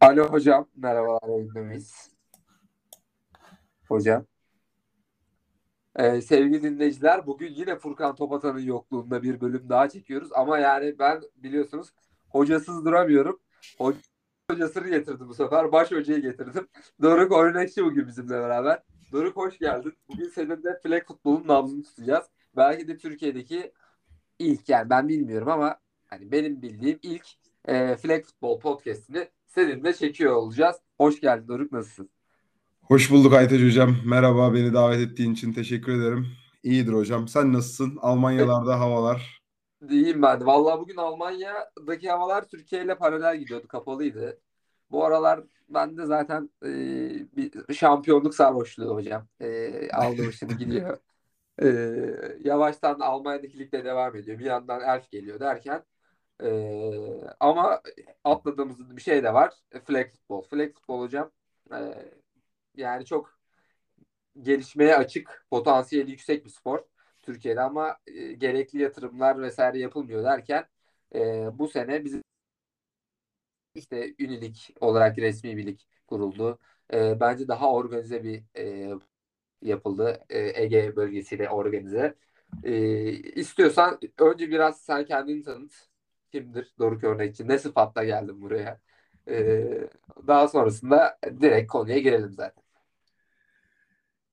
Alo hocam, merhabalar yayındayız. Hocam. Ee, sevgili dinleyiciler, bugün yine Furkan Topatan'ın yokluğunda bir bölüm daha çekiyoruz. Ama yani ben biliyorsunuz hocasız duramıyorum. Hoca, hocasını getirdim bu sefer. Baş hocayı getirdim. Doruk Oynakçı bugün bizimle beraber. Doruk hoş geldin. Bugün seninle flag futbolun nabzını tutacağız. Belki de Türkiye'deki ilk yani ben bilmiyorum ama hani benim bildiğim ilk e, flag futbol podcastini seninle çekiyor olacağız. Hoş geldin Doruk nasılsın? Hoş bulduk Aytaç Hocam. Merhaba, beni davet ettiğin için teşekkür ederim. İyidir hocam. Sen nasılsın? Almanyalarda havalar. İyiyim ben de. Vallahi bugün Almanya'daki havalar Türkiye ile paralel gidiyordu. Kapalıydı. Bu aralar ben de zaten e, bir şampiyonluk sarhoşluğu hocam. E, aldı başını gidiyor. E, yavaştan Almanya'daki ligde devam ediyor. Bir yandan Elf geliyor derken e, ama atladığımız bir şey de var. Flag futbol. Flag futbol hocam e, yani çok gelişmeye açık, potansiyeli yüksek bir spor Türkiye'de ama e, gerekli yatırımlar vesaire yapılmıyor derken e, bu sene bizim işte ünilik olarak resmi bir lig kuruldu. E, bence daha organize bir e, yapıldı. E, Ege bölgesiyle organize. E, istiyorsan önce biraz sen kendini tanıt. Kimdir Doruk Örnekçi? Ne sıfatla geldin buraya? E, daha sonrasında direkt konuya girelim zaten.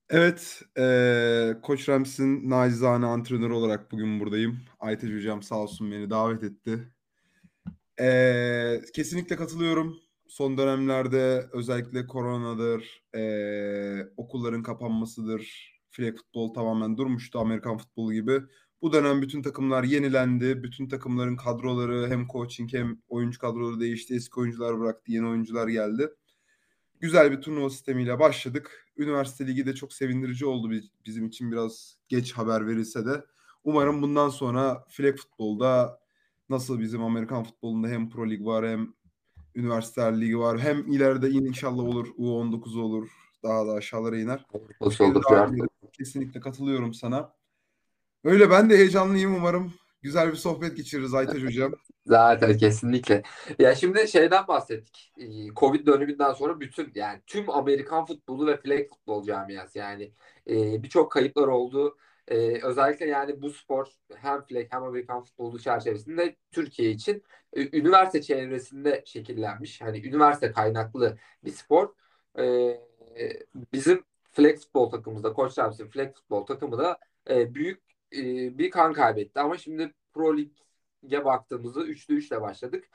Evet, e, Koç Rams'in nacizane antrenörü olarak bugün buradayım. Aytaç Hocam sağ olsun beni davet etti. E, kesinlikle katılıyorum. Son dönemlerde özellikle koronadır, e, okulların kapanmasıdır, flag futbol tamamen durmuştu Amerikan futbolu gibi. Bu dönem bütün takımlar yenilendi. Bütün takımların kadroları hem coaching hem oyuncu kadroları değişti. Eski oyuncular bıraktı, yeni oyuncular geldi. Güzel bir turnuva sistemiyle başladık. Üniversite Ligi de çok sevindirici oldu bizim için biraz geç haber verilse de. Umarım bundan sonra flag futbolda nasıl bizim Amerikan futbolunda hem Pro Lig var hem Üniversiteler Ligi var. Hem ileride inşallah olur U19 olur. Daha da aşağılara iner. Kesinlikle katılıyorum sana. Öyle ben de heyecanlıyım umarım. Güzel bir sohbet geçiririz Aytaç Hocam. Zaten kesinlikle. Ya şimdi şeyden bahsettik. Ee, Covid döneminden sonra bütün yani tüm Amerikan futbolu ve flag futbol camiası yani e, birçok kayıplar oldu. E, özellikle yani bu spor hem flag hem Amerikan futbolu çerçevesinde Türkiye için e, üniversite çevresinde şekillenmiş. Hani üniversite kaynaklı bir spor. E, bizim flag futbol takımımızda Koç Rams'in flag futbol takımı da e, büyük e, bir kan kaybetti. Ama şimdi Pro Lig'e baktığımızda 3'lü 3'le başladık.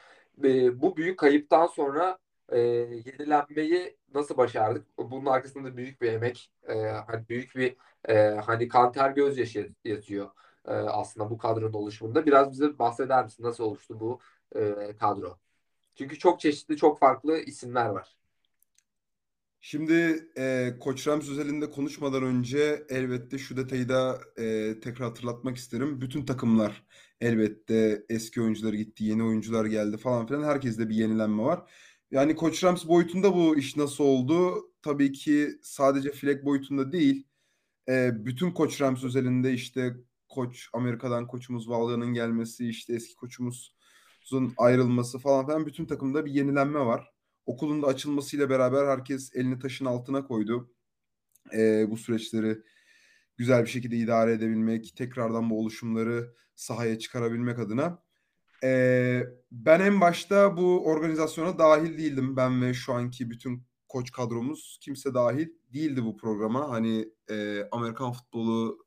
E, bu büyük kayıptan sonra e, yenilenmeyi nasıl başardık? Bunun arkasında büyük bir emek, e, hani büyük bir e, hani kanter gözyaşı yatıyor e, aslında bu kadronun oluşumunda. Biraz bize bahseder misin? Nasıl oluştu bu e, kadro? Çünkü çok çeşitli, çok farklı isimler var. Şimdi e, Koç Rams özelinde konuşmadan önce elbette şu detayı da e, tekrar hatırlatmak isterim. Bütün takımlar elbette eski oyuncular gitti, yeni oyuncular geldi falan filan. Herkeste bir yenilenme var. Yani Koç Rams boyutunda bu iş nasıl oldu? Tabii ki sadece flag boyutunda değil. E, bütün Koç Rams özelinde işte koç Amerika'dan koçumuz Valga'nın gelmesi, işte eski koçumuzun ayrılması falan filan bütün takımda bir yenilenme var. Okulun da açılmasıyla beraber herkes elini taşın altına koydu. E, bu süreçleri güzel bir şekilde idare edebilmek, tekrardan bu oluşumları sahaya çıkarabilmek adına. E, ben en başta bu organizasyona dahil değildim. Ben ve şu anki bütün koç kadromuz kimse dahil değildi bu programa. Hani e, Amerikan futbolu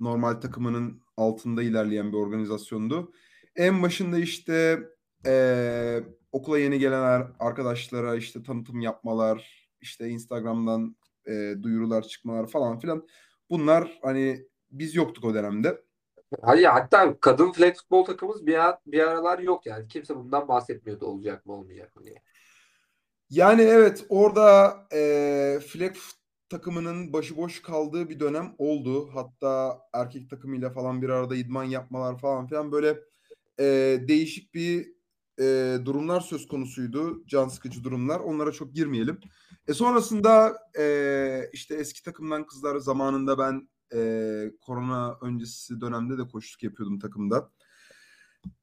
normal takımının altında ilerleyen bir organizasyondu. En başında işte e, okula yeni gelen arkadaşlara işte tanıtım yapmalar, işte Instagram'dan e, duyurular çıkmalar falan filan. Bunlar hani biz yoktuk o dönemde. Hayır hatta kadın flag futbol takımımız bir, bir aralar yok yani. Kimse bundan bahsetmiyordu olacak mı olmayacak mı diye. Yani evet orada e, flag takımının başıboş kaldığı bir dönem oldu. Hatta erkek takımıyla falan bir arada idman yapmalar falan filan böyle e, değişik bir e, durumlar söz konusuydu. Can sıkıcı durumlar. Onlara çok girmeyelim. E sonrasında e, işte eski takımdan kızlar zamanında ben e, korona öncesi dönemde de koştuk yapıyordum takımda.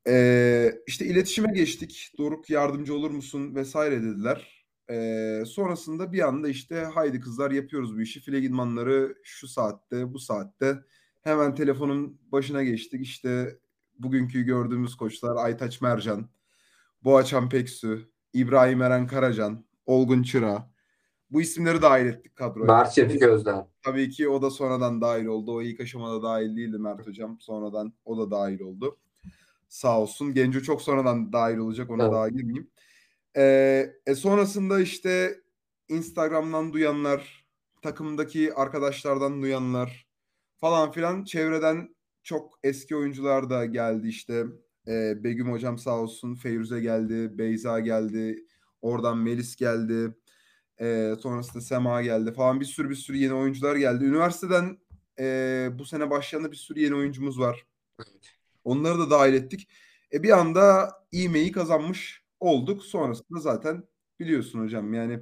Ee, işte iletişime geçtik. Doruk yardımcı olur musun vesaire dediler. Ee, sonrasında bir anda işte haydi kızlar yapıyoruz bu işi. File idmanları şu saatte, bu saatte. Hemen telefonun başına geçtik. İşte bugünkü gördüğümüz koçlar Aytaç Mercan, Boğaçan Peksu, İbrahim Eren Karacan, Olgun Çıra. Bu isimleri dahil ettik kadroya. Mert Şefik Özden. Tabii ki o da sonradan dahil oldu. O ilk aşamada dahil değildi Mert Hocam. Sonradan o da dahil oldu. Sağ olsun. Genco çok sonradan dahil olacak. Ona Evet. daha girmeyeyim. Ee, e sonrasında işte Instagram'dan duyanlar, takımdaki arkadaşlardan duyanlar falan filan çevreden çok eski oyuncular da geldi işte. Ee, Begüm hocam sağ olsun. Feyruze geldi. Beyza geldi. Oradan Melis geldi. Ee, sonrasında Sema geldi falan. Bir sürü bir sürü yeni oyuncular geldi. Üniversiteden e, bu sene başlayan bir sürü yeni oyuncumuz var. Onları da dahil ettik. E bir anda ivmeyi kazanmış olduk. Sonrasında zaten biliyorsun hocam yani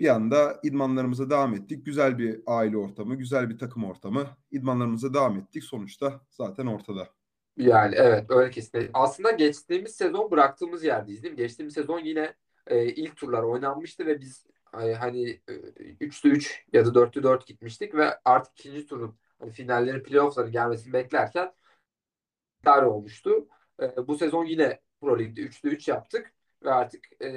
bir anda idmanlarımıza devam ettik. Güzel bir aile ortamı, güzel bir takım ortamı. İdmanlarımıza devam ettik. Sonuçta zaten ortada. Yani evet öyle kesinlikle. Aslında geçtiğimiz sezon bıraktığımız yerdeyiz değil mi? Geçtiğimiz sezon yine e, ilk turlar oynanmıştı ve biz e, hani e, 3'te 3 ya da 4'te 4 gitmiştik ve artık ikinci turun hani finallerin playoff'ların gelmesini beklerken iptal olmuştu. E, bu sezon yine Pro Lig'de 3'te 3 yaptık ve artık e,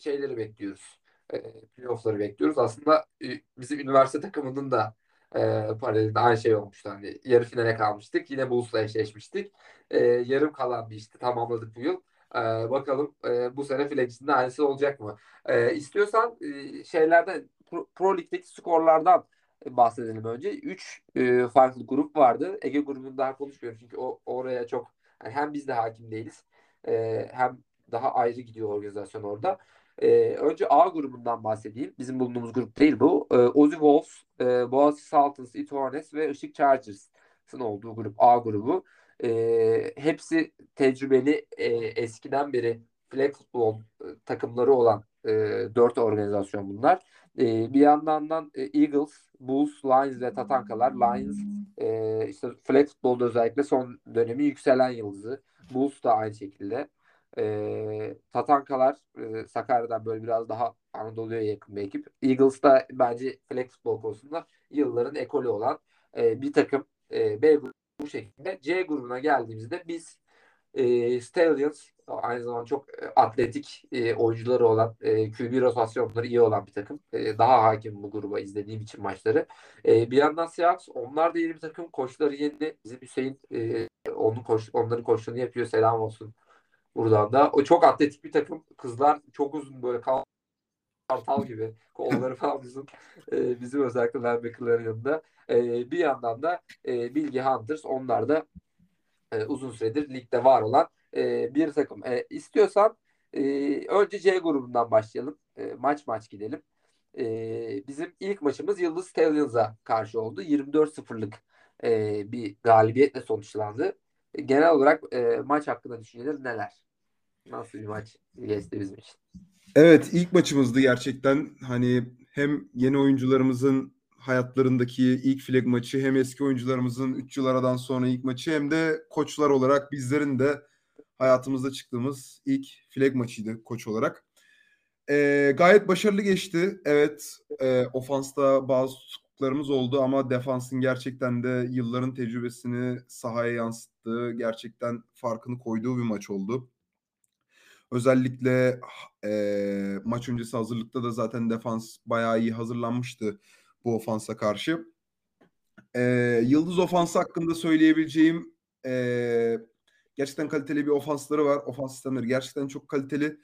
şeyleri bekliyoruz. E, playoff'ları bekliyoruz. Aslında e, bizim üniversite takımının da e, paralelinde aynı şey olmuştu. Hani yarı finale kalmıştık. Yine Bulls'la eşleşmiştik. E, yarım kalan bir işte tamamladık bu yıl. E, bakalım e, bu sene Flex'in aynısı olacak mı? E, istiyorsan e, şeylerden Pro, Pro Lig'deki skorlardan bahsedelim önce. Üç e, farklı grup vardı. Ege grubunu daha konuşmuyorum çünkü o oraya çok yani hem biz de hakim değiliz e, hem daha ayrı gidiyor organizasyon orada. E, önce A grubundan bahsedeyim. Bizim bulunduğumuz grup değil bu. E, Ozzy Wolves, e, Boğaziçi Saltons, It Hornets ve Işık Chargers'ın olduğu grup A grubu. E, hepsi tecrübeli e, eskiden beri flag futbol e, takımları olan e, dört organizasyon bunlar. E, bir yandan e, Eagles, Bulls, Lions ve Tatankalar. Lions e, işte flag futbolda özellikle son dönemi yükselen yıldızı. Bulls da aynı şekilde. E, Tatankalar e, Sakarya'dan böyle biraz daha Anadolu'ya yakın bir ekip. Eagles da bence flag futbol konusunda yılların ekolü olan e, bir takım. E, B grubu bu şekilde. C grubuna geldiğimizde biz e, Stallions aynı zamanda çok atletik e, oyuncuları olan e, QB rotasyonları iyi olan bir takım. E, daha hakim bu gruba izlediğim için maçları. E, bir yandan Seahawks onlar da yeni bir takım. Koçları yeni. Bizim Hüseyin e, onun koç, onların koçluğunu yapıyor. Selam olsun buradan da. O çok atletik bir takım. Kızlar çok uzun böyle kartal gibi kolları falan uzun. E, bizim özellikle linebacker'ların yanında. E, bir yandan da e, Bilgi Hunters onlar da e, uzun süredir ligde var olan e, bir takım. E, istiyorsan e, önce C grubundan başlayalım. E, maç maç gidelim. E, bizim ilk maçımız Yıldız Stallions'a karşı oldu. 24-0'lık e, bir galibiyetle sonuçlandı. E, genel olarak e, maç hakkında düşünceler neler? Nasıl bir maç geçti bizim için? Evet ilk maçımızdı gerçekten. Hani hem yeni oyuncularımızın hayatlarındaki ilk flag maçı hem eski oyuncularımızın 3 yıl aradan sonra ilk maçı hem de koçlar olarak bizlerin de hayatımızda çıktığımız ilk flag maçıydı koç olarak. Ee, gayet başarılı geçti. Evet e, ofansta bazı tutuklarımız oldu ama defansın gerçekten de yılların tecrübesini sahaya yansıttığı, gerçekten farkını koyduğu bir maç oldu. Özellikle e, maç öncesi hazırlıkta da zaten defans bayağı iyi hazırlanmıştı bu ofansa karşı. E, Yıldız ofansı hakkında söyleyebileceğim e, gerçekten kaliteli bir ofansları var. Ofans sistemleri gerçekten çok kaliteli.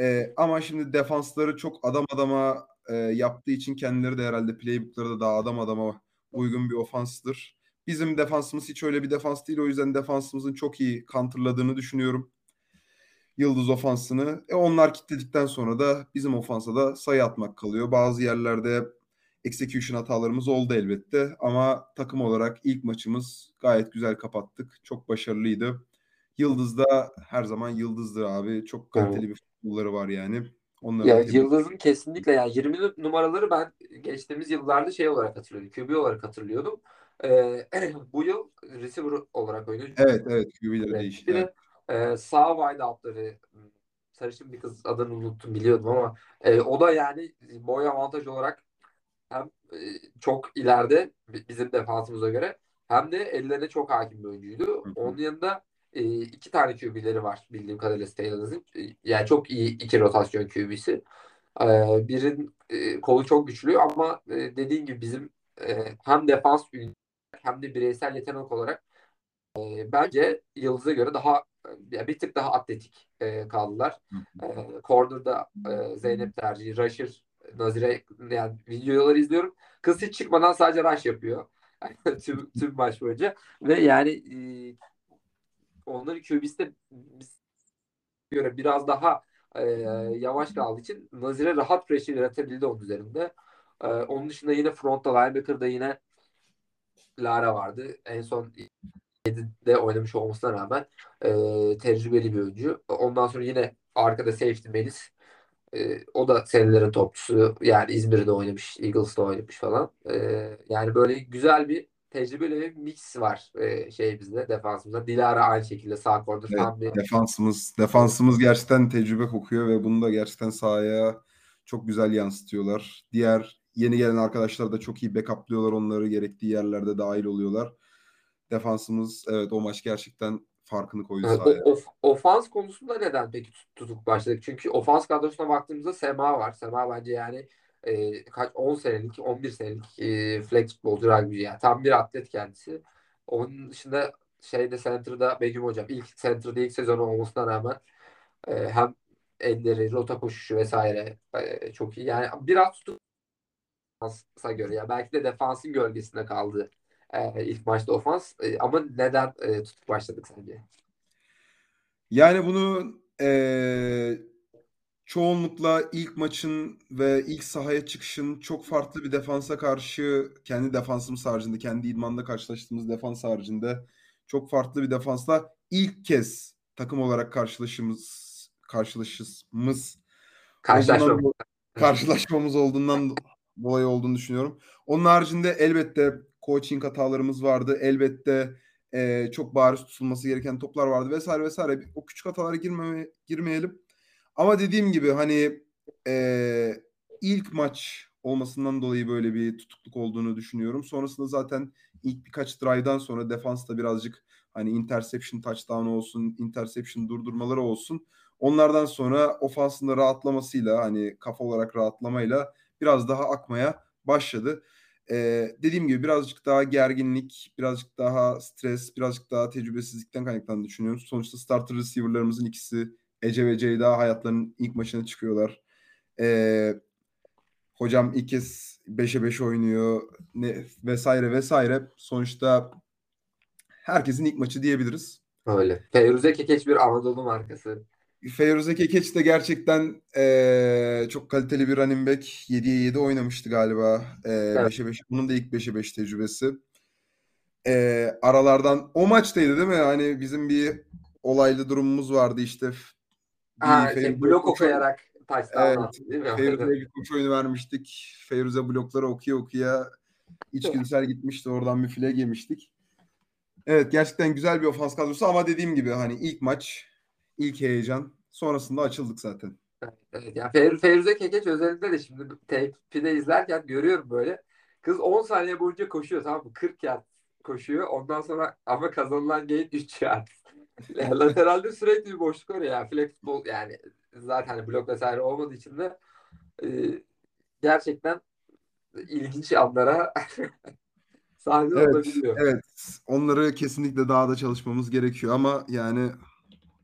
E, ama şimdi defansları çok adam adama e, yaptığı için kendileri de herhalde playbookları da daha adam adama uygun bir ofanstır. Bizim defansımız hiç öyle bir defans değil. O yüzden defansımızın çok iyi counterladığını düşünüyorum. Yıldız ofansını. E onlar kitledikten sonra da bizim ofansa da sayı atmak kalıyor. Bazı yerlerde execution hatalarımız oldu elbette ama takım olarak ilk maçımız gayet güzel kapattık. Çok başarılıydı. Yıldız da her zaman Yıldız'dır abi. Çok kaliteli bir futbolları var yani. Onları ya Yıldız'ın kesinlikle yani 20 numaraları ben geçtiğimiz yıllarda şey olarak hatırlıyordum. QB olarak hatırlıyordum. Ee, bu yıl receiver olarak oynuyor. Evet evet QB'leri evet, değişti. Bir de e, sağ wide out'ları sarışın bir kız adını unuttum biliyordum ama e, o da yani boy avantaj olarak hem e, çok ileride bizim defansımıza göre hem de ellerine çok hakim bir oyuncuydu. Onun yanında e, iki tane QB'leri var bildiğim kadarıyla Steelers'ın. Yani çok iyi iki rotasyon QB'si. E, birin e, kolu çok güçlü ama e, dediğim gibi bizim e, hem defans hem de bireysel yetenek olarak e, bence Yıldız'a göre daha yani bir tık daha atletik e, kaldılar. E, corner'da e, Zeynep tercihi, Rusher, Nazire yani videoları izliyorum. Kız hiç çıkmadan sadece rush yapıyor. tüm, tüm maç boyunca. Ve yani e, onların QB'si de göre biraz daha e, yavaş kaldığı için Nazire rahat pressure yaratabildi onun üzerinde. E, onun dışında yine frontta linebacker'da yine Lara vardı. En son de oynamış olmasına rağmen e, tecrübeli bir oyuncu. Ondan sonra yine arkada safety Melis. E, o da senelerin topçusu. Yani İzmir'de oynamış, Eagles'da oynamış falan. E, yani böyle güzel bir tecrübeli bir mix var e, şey bizde defansımızda. Dilara aynı şekilde sağ korner Evet, tam bir defansımız defansımız gerçekten tecrübe kokuyor ve bunu da gerçekten sahaya çok güzel yansıtıyorlar. Diğer yeni gelen arkadaşlar da çok iyi backuplıyorlar onları gerektiği yerlerde dahil oluyorlar. Defansımız evet o maç gerçekten farkını koydu Evet, sahaya. of, ofans konusunda neden peki tut- tutuk başladık? Çünkü ofans kadrosuna baktığımızda Sema var. Sema bence yani e, kaç 10 senelik, 11 senelik e, flex futbolcu rugby yani tam bir atlet kendisi. Onun dışında şeyde center'da Begüm hocam ilk center'da ilk sezonu olmasına rağmen e, hem elleri, rota koşuşu vesaire e, çok iyi. Yani biraz tutuk defansa göre ya belki de defansın gölgesinde kaldı e, ilk maçta ofans. E, ama neden e, tutuk başladık sence? Yani bunu eee, çoğunlukla ilk maçın ve ilk sahaya çıkışın çok farklı bir defansa karşı kendi defansımız haricinde, kendi idmanda karşılaştığımız defans haricinde çok farklı bir defansla ilk kez takım olarak karşılaşımız karşılaşımız karşılaşmamız olduğundan dolayı olduğunu düşünüyorum. Onun haricinde elbette coaching hatalarımız vardı. Elbette e, çok bariz tutulması gereken toplar vardı vesaire vesaire. O küçük hatalara girmeme, girmeyelim. Ama dediğim gibi hani e, ilk maç olmasından dolayı böyle bir tutukluk olduğunu düşünüyorum. Sonrasında zaten ilk birkaç drive'dan sonra defansta birazcık hani interception touchdown olsun, interception durdurmaları olsun. Onlardan sonra ofansında rahatlamasıyla hani kafa olarak rahatlamayla biraz daha akmaya başladı. Dediğim gibi birazcık daha gerginlik, birazcık daha stres, birazcık daha tecrübesizlikten kaynaklandığını düşünüyorum. Sonuçta starter receiver'larımızın ikisi Ece ve Ceyda hayatlarının ilk maçına çıkıyorlar. Ee, hocam ilk kez 5'e 5 oynuyor ne, vesaire vesaire. Sonuçta herkesin ilk maçı diyebiliriz. Öyle. Feyruze Kekeç bir Anadolu markası. Feyruze Kekeç de gerçekten ee, çok kaliteli bir running back. 7'ye 7 oynamıştı galiba. E, Evet. 5'e 5. Bunun da ilk 5'e 5 tecrübesi. E, aralardan o maçtaydı değil mi? Hani bizim bir olaylı durumumuz vardı işte. Ha, şey, blok okuyarak touchdown Evet, attı değil mi? Feyruze'ye bir koç oyunu vermiştik. Feyruze blokları okuya okuya içgüdüsel gitmişti. Oradan bir flag yemiştik. Evet gerçekten güzel bir ofans kadrosu ama dediğim gibi hani ilk maç, ilk heyecan. Sonrasında açıldık zaten. Evet, yani Fer Feruze Kekeç özellikle de şimdi tepkide izlerken görüyorum böyle. Kız 10 saniye boyunca koşuyor tamam mı? 40 yard koşuyor. Ondan sonra ama kazanılan gain 3 yard. Lateralde sürekli bir boşluk oluyor yani. Flex futbol yani zaten hani blok vesaire olmadığı için de e, gerçekten ilginç anlara sahne Evet, olabiliyor. evet. Onları kesinlikle daha da çalışmamız gerekiyor ama yani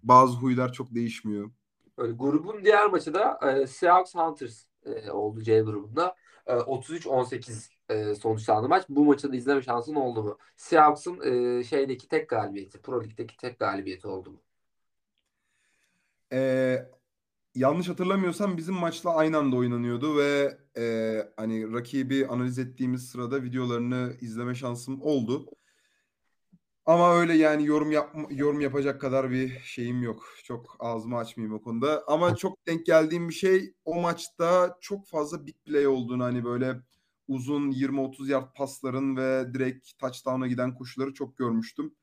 bazı huylar çok değişmiyor. Böyle grubun diğer maçı da e, Seahawks Hunters e, oldu C grubunda. E, 33-18 e, sonuçlandı maç. Bu maçı da izleme şansın oldu mu? Seahawks'ın e, şeydeki tek galibiyeti, Pro Lig'deki tek galibiyeti oldu mu? Ee, yanlış hatırlamıyorsam bizim maçla aynı anda oynanıyordu ve e, hani rakibi analiz ettiğimiz sırada videolarını izleme şansım oldu. Ama öyle yani yorum yapma, yorum yapacak kadar bir şeyim yok. Çok ağzımı açmayayım o konuda. Ama çok denk geldiğim bir şey o maçta çok fazla big play olduğunu hani böyle uzun 20-30 yard pasların ve direkt touchdown'a giden koşuları çok görmüştüm.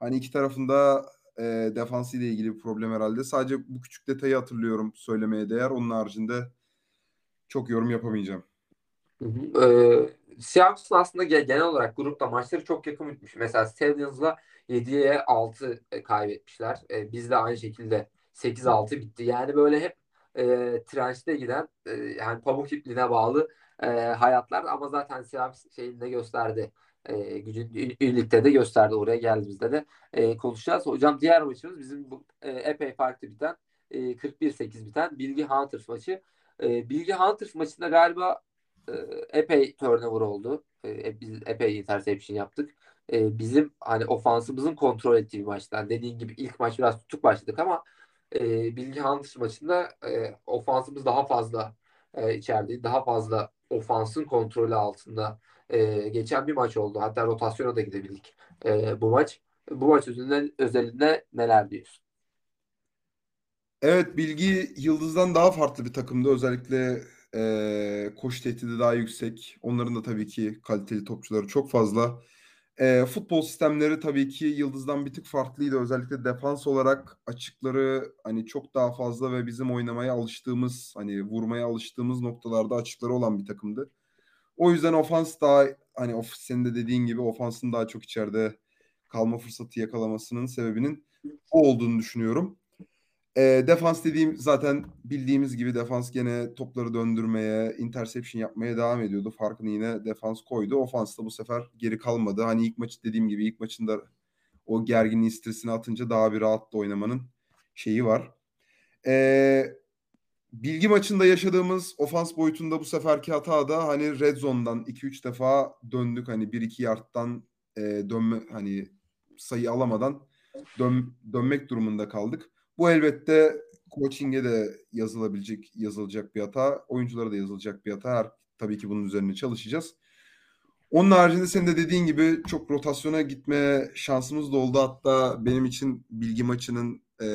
Hani iki tarafında e, defansıyla ilgili bir problem herhalde. Sadece bu küçük detayı hatırlıyorum söylemeye değer. Onun haricinde çok yorum yapamayacağım. Hı Seahawks'ın aslında ge- genel olarak grupta maçları çok yakın bitmiş. Mesela Stallions'la 7'ye 6 kaybetmişler. Ee, biz de aynı şekilde 8-6 bitti. Yani böyle hep e, trençte giden e, yani pamuk ipliğine bağlı e, hayatlar ama zaten Seahawks şeyinde gösterdi. E, gücün ligde de gösterdi. Oraya geldiğimizde de e, konuşacağız. Hocam diğer maçımız bizim bu e, epey farklı biten e, 41-8 biten Bilgi Hunters maçı. E, Bilgi Hunters maçında galiba e, epey turnover oldu. E, biz epey interception yaptık. E, bizim hani ofansımızın kontrol ettiği maçtan. Dediğin gibi ilk maç biraz tutuk başladık ama e, Bilgi Hunters maçında e, ofansımız daha fazla e, içerideydi. Daha fazla ofansın kontrolü altında e, geçen bir maç oldu. Hatta rotasyona da gidebildik e, bu maç. Bu maç özelinde, özelinde neler diyorsun? Evet Bilgi Yıldız'dan daha farklı bir takımdı. Özellikle e, koşu tehdidi daha yüksek. Onların da tabii ki kaliteli topçuları çok fazla. E, futbol sistemleri tabii ki Yıldız'dan bir tık farklıydı. Özellikle defans olarak açıkları hani çok daha fazla ve bizim oynamaya alıştığımız hani vurmaya alıştığımız noktalarda açıkları olan bir takımdı. O yüzden ofans daha hani of, senin de dediğin gibi ofansın daha çok içeride kalma fırsatı yakalamasının sebebinin o olduğunu düşünüyorum. E, defans dediğim zaten bildiğimiz gibi defans gene topları döndürmeye, interception yapmaya devam ediyordu. Farkını yine defans koydu. Ofans da bu sefer geri kalmadı. Hani ilk maçı dediğim gibi ilk maçında o gerginliği stresini atınca daha bir rahat da oynamanın şeyi var. E, bilgi maçında yaşadığımız ofans boyutunda bu seferki hata da hani red zone'dan 2-3 defa döndük. Hani 1-2 yardtan e, dönme hani sayı alamadan dön, dönmek durumunda kaldık. Bu elbette coaching'e de yazılabilecek, yazılacak bir hata. Oyunculara da yazılacak bir hata. Her, tabii ki bunun üzerine çalışacağız. Onun haricinde senin de dediğin gibi çok rotasyona gitme şansımız da oldu. Hatta benim için bilgi maçının e,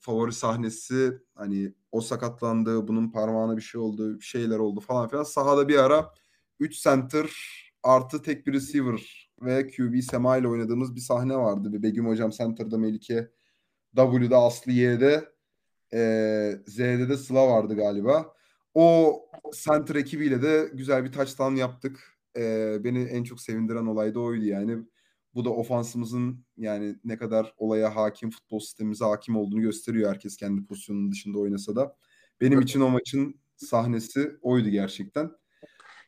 favori sahnesi hani o sakatlandı, bunun parmağına bir şey oldu, bir şeyler oldu falan filan. Sahada bir ara 3 center artı tek bir receiver ve QB Sema ile oynadığımız bir sahne vardı. Bir Begüm hocam center'da Melike W'da Aslı Y'de e, Z'de de Sıla vardı galiba. O center ekibiyle de güzel bir touchdown yaptık. E, beni en çok sevindiren olay da oydu yani. Bu da ofansımızın yani ne kadar olaya hakim, futbol sistemimize hakim olduğunu gösteriyor herkes kendi pozisyonunun dışında oynasa da. Benim için o maçın sahnesi oydu gerçekten.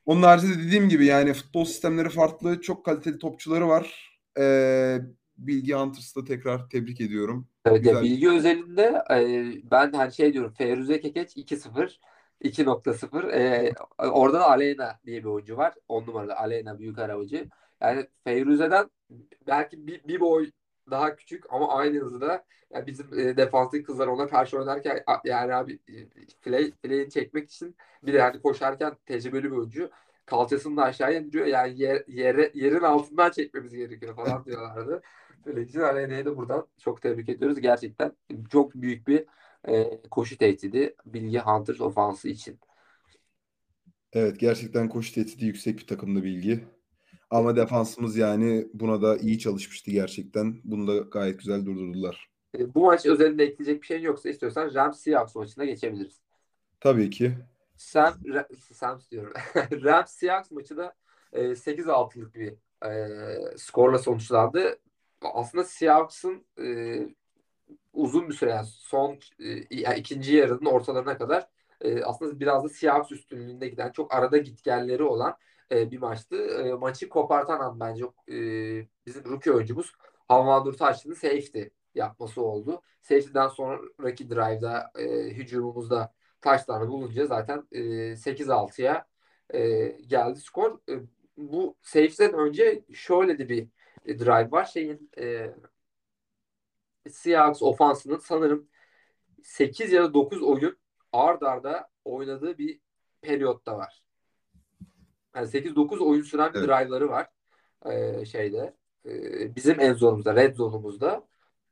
Onun haricinde dediğim gibi yani futbol sistemleri farklı. Çok kaliteli topçuları var. Ee, Bilgi Hunters'ı da tekrar tebrik ediyorum. Evet, Güzel. Ya bilgi özelinde e, ben hani şey diyorum Feruze Kekeç 2-0 2.0 e, orada da Aleyna diye bir oyuncu var. 10 numaralı Aleyna büyük arabacı. Yani Feyruze'den belki bir, bir boy daha küçük ama aynı hızda yani bizim e, defanslı kızlar ona karşı oynarken yani abi play, play'ini çekmek için bir de yani koşarken tecrübeli bir oyuncu kalçasını da aşağıya indiriyor. Yani yer, yere, yerin altından çekmemiz gerekiyor falan diyorlardı. Öyleyse Aleyna'yı da buradan çok tebrik ediyoruz. Gerçekten çok büyük bir e, koşu tehdidi Bilgi Hunters ofansı için. Evet gerçekten koşu tehdidi yüksek bir takımda Bilgi. Ama defansımız yani buna da iyi çalışmıştı gerçekten. Bunu da gayet güzel durdurdular. E, bu maç özelinde ekleyecek bir şey yoksa istiyorsan Rams Seahawks maçına geçebiliriz. Tabii ki. Sam, Sam diyorum. Rams Seahawks maçı da e, 8-6'lık bir e, skorla sonuçlandı aslında Seahawks'ın e, uzun bir süre yani son e, yani ikinci yarının ortalarına kadar e, aslında biraz da Seahawks üstünlüğünde giden çok arada gitgelleri olan e, bir maçtı. E, maçı kopartan an bence e, bizim rookie oyuncumuz Havandur Taşlı'nın safety yapması oldu. Safety'den sonraki drive'da e, hücumumuzda taşlarını bulunca zaten e, 8-6'ya e, geldi skor. E, bu safety'den önce şöyle de bir drive var. Şeyin e, Seahawks ofansının sanırım 8 ya da 9 oyun ard arda oynadığı bir periyotta var. Yani 8-9 oyun süren evet. drive'ları var. E, şeyde e, bizim en zonumuzda, red zonumuzda.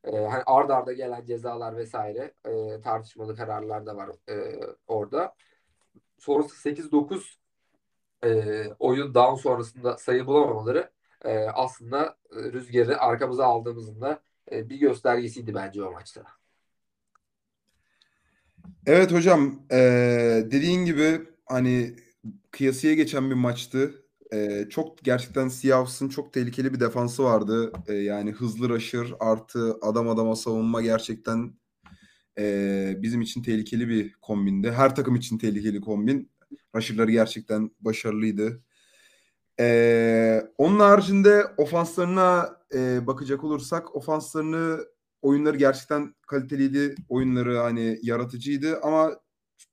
E, hani ard arda gelen cezalar vesaire e, tartışmalı kararlar da var e, orada. Sonrası 8-9 e, oyun down sonrasında sayı bulamamaları e, aslında e, rüzgarı arkamıza aldığımızın da e, bir göstergesiydi bence o maçta. Evet hocam, eee, dediğin gibi hani kıyasıya geçen bir maçtı. Eee, çok gerçekten Seahawks'ın çok tehlikeli bir defansı vardı. Eee, yani hızlı rusher artı adam adama savunma gerçekten eee, bizim için tehlikeli bir kombindi. Her takım için tehlikeli kombin. Rusher'ları gerçekten başarılıydı. Eee, onun haricinde ofanslarına eee, bakacak olursak ofanslarını oyunları gerçekten kaliteliydi. Oyunları hani yaratıcıydı ama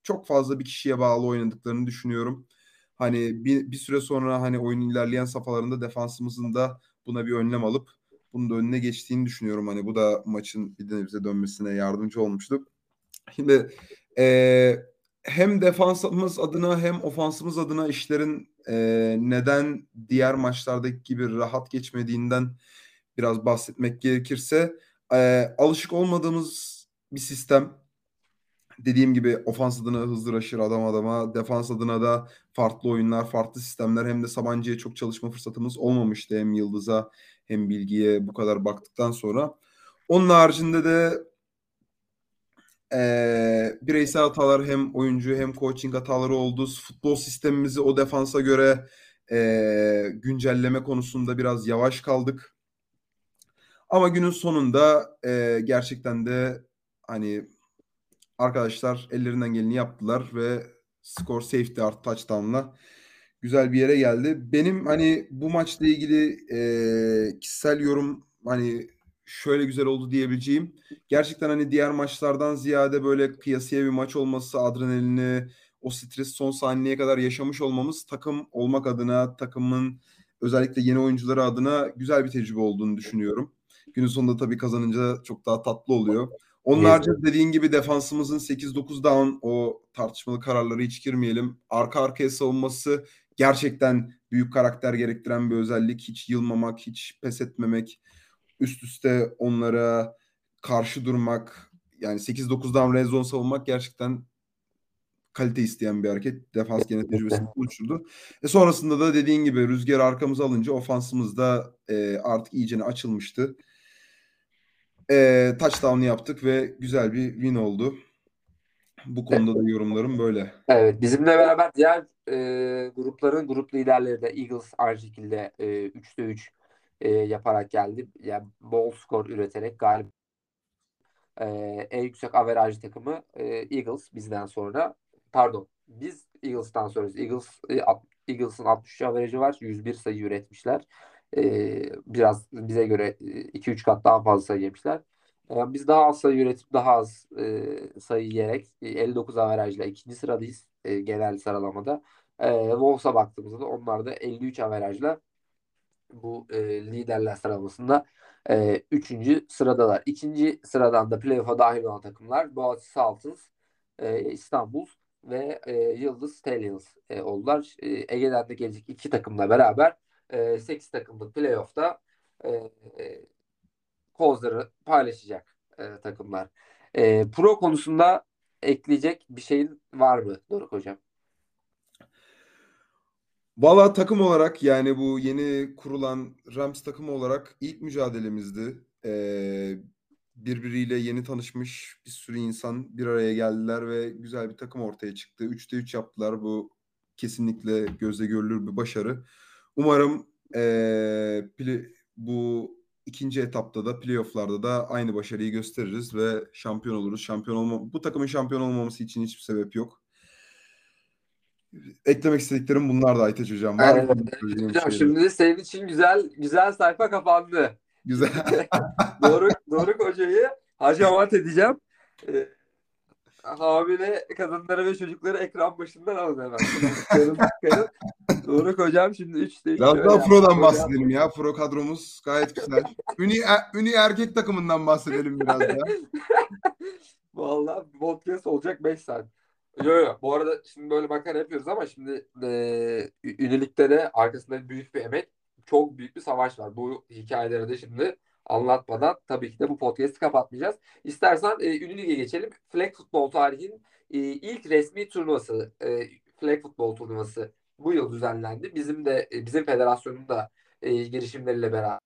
çok fazla bir kişiye bağlı oynadıklarını düşünüyorum. Hani bir, bir süre sonra hani oyunun ilerleyen safhalarında defansımızın da buna bir önlem alıp bunun da önüne geçtiğini düşünüyorum. Hani bu da maçın bir nebze dönmesine yardımcı olmuştu. Şimdi eee, hem defansımız adına hem ofansımız adına işlerin eee, neden diğer maçlardaki gibi rahat geçmediğinden biraz bahsetmek gerekirse eee, alışık olmadığımız bir sistem. Dediğim gibi ofans adına hızlı rusher adam adama, defans adına da farklı oyunlar, farklı sistemler hem de Sabancı'ya çok çalışma fırsatımız olmamıştı hem Yıldız'a hem Bilgi'ye bu kadar baktıktan sonra. Onun haricinde de eee, bireysel hatalar hem oyuncu hem coaching hataları oldu. Futbol sistemimizi o defansa göre eee, güncelleme konusunda biraz yavaş kaldık. Ama günün sonunda eee, gerçekten de hani arkadaşlar ellerinden geleni yaptılar ve skor safety art touchdown'la güzel bir yere geldi. Benim hani bu maçla ilgili eee, kişisel yorum hani şöyle güzel oldu diyebileceğim. Gerçekten hani diğer maçlardan ziyade böyle kıyasıya bir maç olması, adrenalini, o stres son saniyeye kadar yaşamış olmamız takım olmak adına, takımın özellikle yeni oyuncuları adına güzel bir tecrübe olduğunu düşünüyorum. Günün sonunda tabii kazanınca çok daha tatlı oluyor. Onun haricinde dediğin gibi defansımızın 8-9 down o tartışmalı kararları hiç girmeyelim. Arka arkaya savunması gerçekten büyük karakter gerektiren bir özellik. Hiç yılmamak, hiç pes etmemek, üst üste onlara karşı durmak. Yani 8-9 down red zone savunmak gerçekten kalite isteyen bir hareket. Defans gene tecrübesini oluşturdu. E sonrasında da dediğin gibi rüzgar arkamıza alınca ofansımız da e, artık iyicene açılmıştı. E, touchdown yaptık ve güzel bir win oldu. Bu konuda da yorumlarım böyle. Evet, bizimle beraber diğer e, grupların grup liderleri de Eagles aynı şekilde e, 3'te 3 e, yaparak geldi. Yani bol skor üreterek galip e, en yüksek averaj takımı e, Eagles bizden sonra. Pardon, biz Eagles'tan sonrayız. Eagles e, Eagles'ın 63 averajı var. 101 sayı üretmişler. E, biraz bize göre 2-3 kat daha fazla sayı yemişler. E, biz daha az sayı üretip daha az e, sayı yiyerek e, 59 averajla ikinci sıradayız e, genel sıralamada. E, Wolves'a baktığımızda da onlar da 53 averajla bu e, liderler sıralamasında e, üçüncü sıradalar. İkinci sıradan da playoff'a dahil olan takımlar Boğaziçi Saltins, e, İstanbul ve e, Yıldız Stallions e, oldular. E, Ege'den de gelecek iki takımla beraber e, 8 takımlık playoff'ta e, e, kozları paylaşacak e, takımlar. E, pro konusunda ekleyecek bir şeyin var mı Doruk Hocam? Valla takım olarak yani bu yeni kurulan Rams takımı olarak ilk mücadelemizdi. Ee, birbiriyle yeni tanışmış bir sürü insan bir araya geldiler ve güzel bir takım ortaya çıktı. 3'te 3 yaptılar. Bu kesinlikle gözle görülür bir başarı. Umarım ee, bu ikinci etapta da playofflarda da aynı başarıyı gösteririz ve şampiyon oluruz. Şampiyon olma bu takımın şampiyon olmaması için hiçbir sebep yok. Eklemek istediklerim bunlar da Aytaç Hocam. Var mı? Evet, hocam şimdi senin için güzel güzel sayfa kapandı. Güzel. Doruk, Doruk Hoca'yı hacamat edeceğim. Ee, hamile kadınları ve çocukları ekran başından alın hemen. Çıkarın, çıkarın. Doruk Hocam şimdi 3'te 3 Biraz şöyle daha Pro'dan bahsedelim ya. Pro kadromuz gayet güzel. Üni, er- Üni erkek takımından bahsedelim biraz da. Vallahi podcast olacak 5 saat. Yo yo bu arada şimdi böyle makara yapıyoruz ama şimdi e, ünilikte de arkasında büyük bir emek çok büyük bir savaş var. Bu hikayeleri de şimdi anlatmadan tabii ki de bu podcast'i kapatmayacağız. İstersen e, Ünlü geçelim. Flag futbol tarihinin e, ilk resmi turnuvası e, flag futbol turnuvası bu yıl düzenlendi. Bizim de e, bizim federasyonun da e, girişimleriyle beraber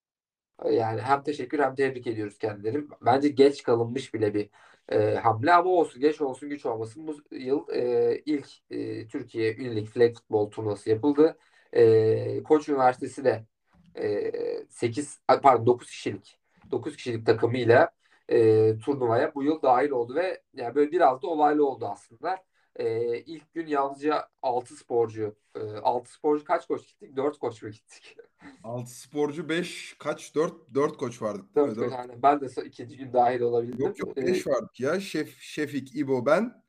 Yani hem teşekkür hem tebrik ediyoruz kendileri. Bence geç kalınmış bile bir e, hamle ama olsun geç olsun güç olmasın. Bu yıl e, ilk e, Türkiye Ünlük Flag Futbol turnuvası yapıldı. E, Koç Üniversitesi de e, 8 pardon 9 kişilik 9 kişilik takımıyla e, turnuvaya bu yıl dahil oldu ve yani böyle biraz da olaylı oldu aslında. E, ilk gün yalnızca 6 sporcu e, 6 sporcu kaç koç gittik? 4 koç mu gittik? 6 sporcu 5 kaç 4 4 koç vardık değil mi? 4 koç. 4. Yani ben de ikinci gün dahil olabildim. Yok yok E, 5 vardık ya. Şef Şefik, İbo, ben,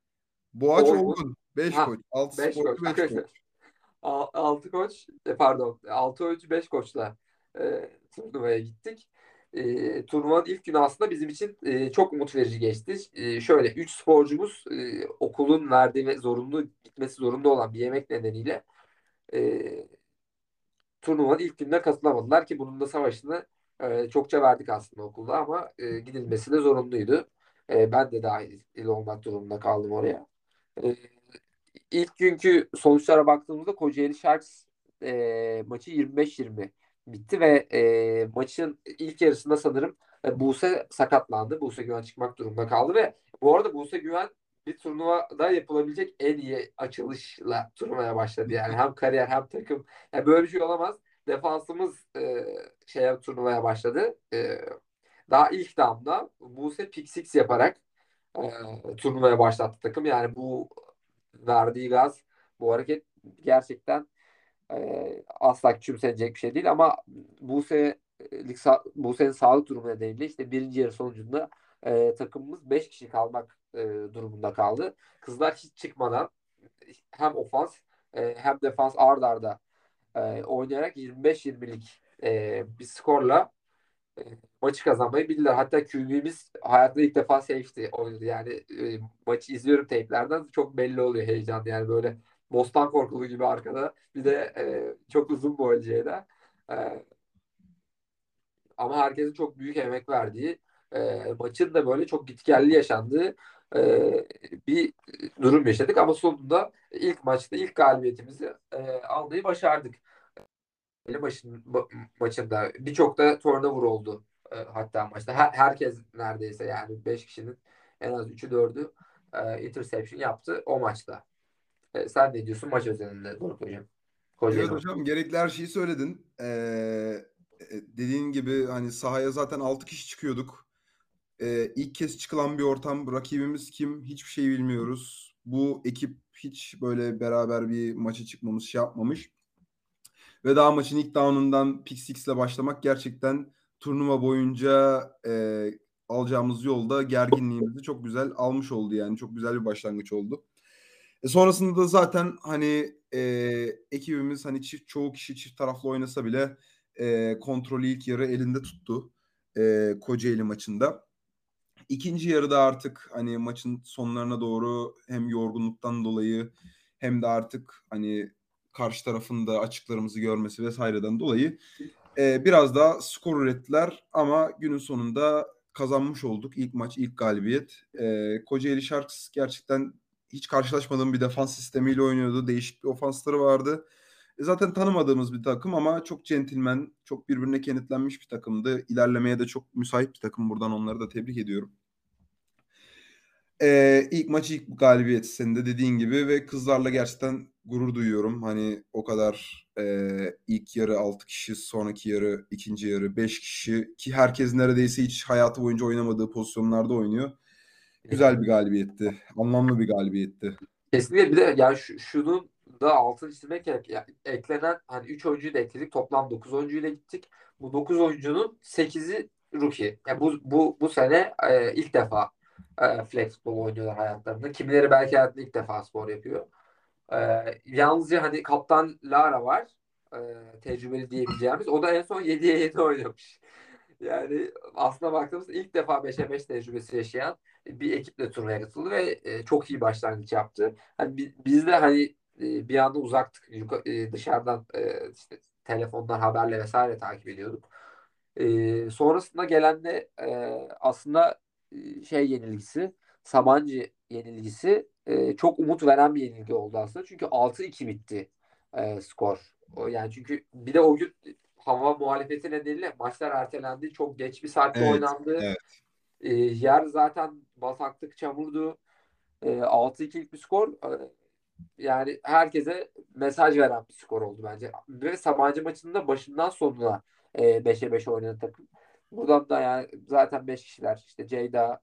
Boğaç, Olgun. Olgun. 5 Ha koç. 6 5 koç. sporcu 5 koç. 6 koç e, pardon 6 oyuncu 5 koçla e, turnuvaya gittik. E, turnuvanın ilk günü aslında bizim için e, çok umut verici geçti. E, şöyle 3 sporcumuz e, okulun verdiği ve zorunlu gitmesi zorunda olan bir yemek nedeniyle e, turnuvanın ilk gününe katılamadılar ki bunun da savaşını e, çokça verdik aslında okulda ama e, gidilmesi de zorunluydu. E, ben de dahil olmak durumunda kaldım oraya. E, ilk günkü sonuçlara baktığımızda Kocaeli Sharks e, maçı 25-20 bitti ve e, maçın ilk yarısında sanırım e, Buse sakatlandı. Buse Güven çıkmak durumunda kaldı ve bu arada Buse Güven bir turnuvada yapılabilecek en iyi açılışla turnuvaya başladı. Yani hem kariyer hem takım. Yani böyle bir şey olamaz. Defansımız e, şeye turnuvaya başladı. E, daha ilk damda Buse pick six yaparak e, turnuvaya başlattı takım. Yani bu verdiği gaz, bu hareket gerçekten e, asla küçümsenecek bir şey değil ama Buse Buse'nin sağlık durumu nedeniyle işte birinci yarı sonucunda e, takımımız 5 kişi kalmak e, durumunda kaldı. Kızlar hiç çıkmadan hem ofans e, hem defans ard arda e, oynayarak 25-20'lik e, bir skorla e, maçı kazanmayı bildiler. Hatta QB'miz hayatında ilk defa safety oynadı. Yani e, maçı izliyorum teyplerden çok belli oluyor heyecan. Yani böyle Bostan korkulu gibi arkada. Bir de e, çok uzun boylu Ceyda. E, ama herkesin çok büyük emek verdiği e, maçın da böyle çok gitgelli yaşandığı e, bir durum yaşadık. Ama sonunda ilk maçta ilk galibiyetimizi e, almayı başardık. Maçın, maçında birçok da turnover oldu e, hatta maçta. Her, herkes neredeyse yani 5 kişinin en az 3'ü 4'ü e, interception yaptı o maçta. E, sen ne diyorsun maç özelinde Doruk Hocam? Kocaeli evet hocam gerekli her şeyi söyledin. Ee, dediğin gibi hani sahaya zaten 6 kişi çıkıyorduk. Ee, ilk kez çıkılan bir ortam. Rakibimiz kim? Hiçbir şey bilmiyoruz. Bu ekip hiç böyle beraber bir maça çıkmamış, şey yapmamış. Ve daha maçın ilk down'undan pick six ile başlamak gerçekten turnuva boyunca e, alacağımız yolda gerginliğimizi çok güzel almış oldu yani. Çok güzel bir başlangıç oldu. E sonrasında da zaten hani e, ekibimiz hani çift çoğu kişi çift taraflı oynasa bile e, kontrolü ilk yarı elinde tuttu e, Kocaeli maçında. İkinci yarıda artık hani maçın sonlarına doğru hem yorgunluktan dolayı hem de artık hani karşı tarafında açıklarımızı görmesi vesaireden dolayı e, biraz daha skor ürettiler ama günün sonunda kazanmış olduk. İlk maç, ilk galibiyet. E, Kocaeli Sharks gerçekten hiç karşılaşmadığım bir defans sistemiyle oynuyordu. Değişik bir ofansları vardı. E, zaten tanımadığımız bir takım ama çok centilmen, çok birbirine kenetlenmiş bir takımdı. İlerlemeye de çok müsait bir takım. Buradan onları da tebrik ediyorum. Ee, ilk maç ilk galibiyet senin de dediğin gibi ve kızlarla gerçekten gurur duyuyorum. Hani o kadar e, ilk yarı 6 kişi, sonraki yarı, ikinci yarı 5 kişi ki herkes neredeyse hiç hayatı boyunca oynamadığı pozisyonlarda oynuyor. Güzel bir galibiyetti. Anlamlı bir galibiyetti. Kesinlikle bir de yani şu, şunun da altını çizmek gerek. Yani eklenen hani 3 oyuncuyu da ekledik. Toplam 9 oyuncuyla gittik. Bu 9 oyuncunun 8'i rookie. Yani bu, bu, bu sene e, ilk defa e, flag oynuyorlar hayatlarında. Kimileri belki hayatında ilk defa spor yapıyor. E, yalnızca hani kaptan Lara var. E, tecrübeli diyebileceğimiz. O da en son 7'ye 7 oynamış. Yani aslında baktığımızda ilk defa 5'e 5 tecrübesi yaşayan bir ekiple turnuvaya katıldı ve e, çok iyi başlangıç yaptı. Hani biz de hani e, bir anda uzaktık. E, dışarıdan e, işte telefondan haberle vesaire takip ediyorduk. E, sonrasında gelen de e, aslında e, şey yenilgisi, Sabancı yenilgisi e, çok umut veren bir yenilgi oldu aslında. Çünkü 6-2 bitti e, skor. O, yani çünkü bir de o gün hava muhalefeti nedeniyle maçlar ertelendi. Çok geç bir saatte Evet, oynandı. evet. E, yer zaten bataklık, çamurdu. E, 6-2'lik bir skor. E, yani herkese mesaj veren bir skor oldu bence. Ve Sabancı maçında başından sonuna e, 5'e 5 oynadı takım. Buradan da yani zaten 5 kişiler işte Ceyda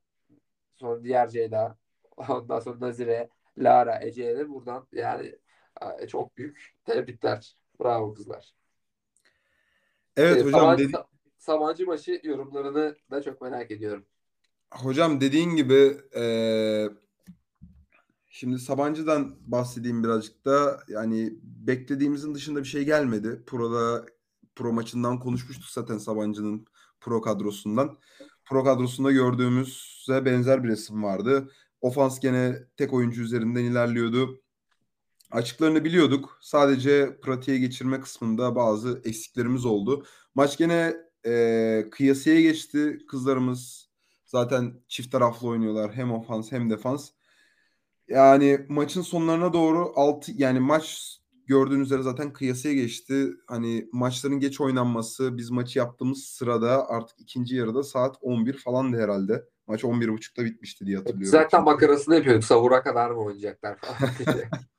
sonra diğer Ceyda ondan sonra Nazire, Lara, Ece'ye de buradan yani e, çok büyük tebrikler. Bravo kızlar. Evet E, hocam Sabancı, dedi Sabancı maçı yorumlarını da çok merak ediyorum. hocam dediğin gibi eee, şimdi Sabancı'dan bahsedeyim birazcık da yani beklediğimizin dışında bir şey gelmedi. Pro'da Pro maçından konuşmuştuk zaten Sabancı'nın Pro kadrosundan. Pro kadrosunda gördüğümüze benzer bir resim vardı. Ofans gene tek oyuncu üzerinden ilerliyordu. Açıklarını biliyorduk. Sadece pratiğe geçirme kısmında bazı eksiklerimiz oldu. Maç gene e, kıyasıya geçti. Kızlarımız zaten çift taraflı oynuyorlar. Hem ofans hem defans. Yani maçın sonlarına doğru 6 yani maç gördüğünüz üzere zaten kıyasıya geçti. Hani maçların geç oynanması biz maçı yaptığımız sırada artık ikinci yarıda saat 11 falandı herhalde. Maç 11.30'da bitmişti diye hatırlıyorum. Zaten makarasını yapıyorduk. Savura kadar mı oynayacaklar falan diye.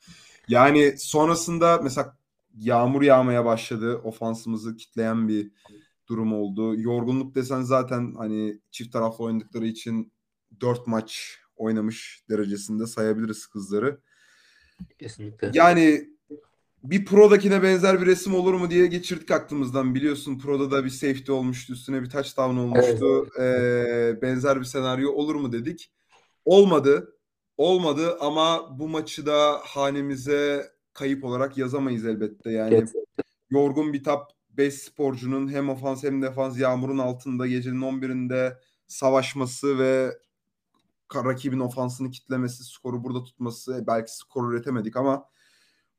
Yani sonrasında mesela yağmur yağmaya başladı. Ofansımızı kitleyen bir durum oldu. Yorgunluk desen zaten hani çift taraflı oynadıkları için 4 maç oynamış derecesinde sayabiliriz kızları. Kesinlikle. Yani bir Pro'dakine benzer bir resim olur mu diye geçirdik aklımızdan. Biliyorsun Pro'da da bir safety olmuştu. Üstüne bir touchdown olmuştu. Ee, benzer bir senaryo olur mu dedik. Olmadı. Olmadı ama bu maçı da hanemize kayıp olarak yazamayız elbette. Yani Kesinlikle. yorgun bir tap 5 sporcunun hem ofans hem defans yağmurun altında gecenin 11'inde savaşması ve rakibin ofansını kitlemesi, skoru burada tutması, belki skor üretemedik ama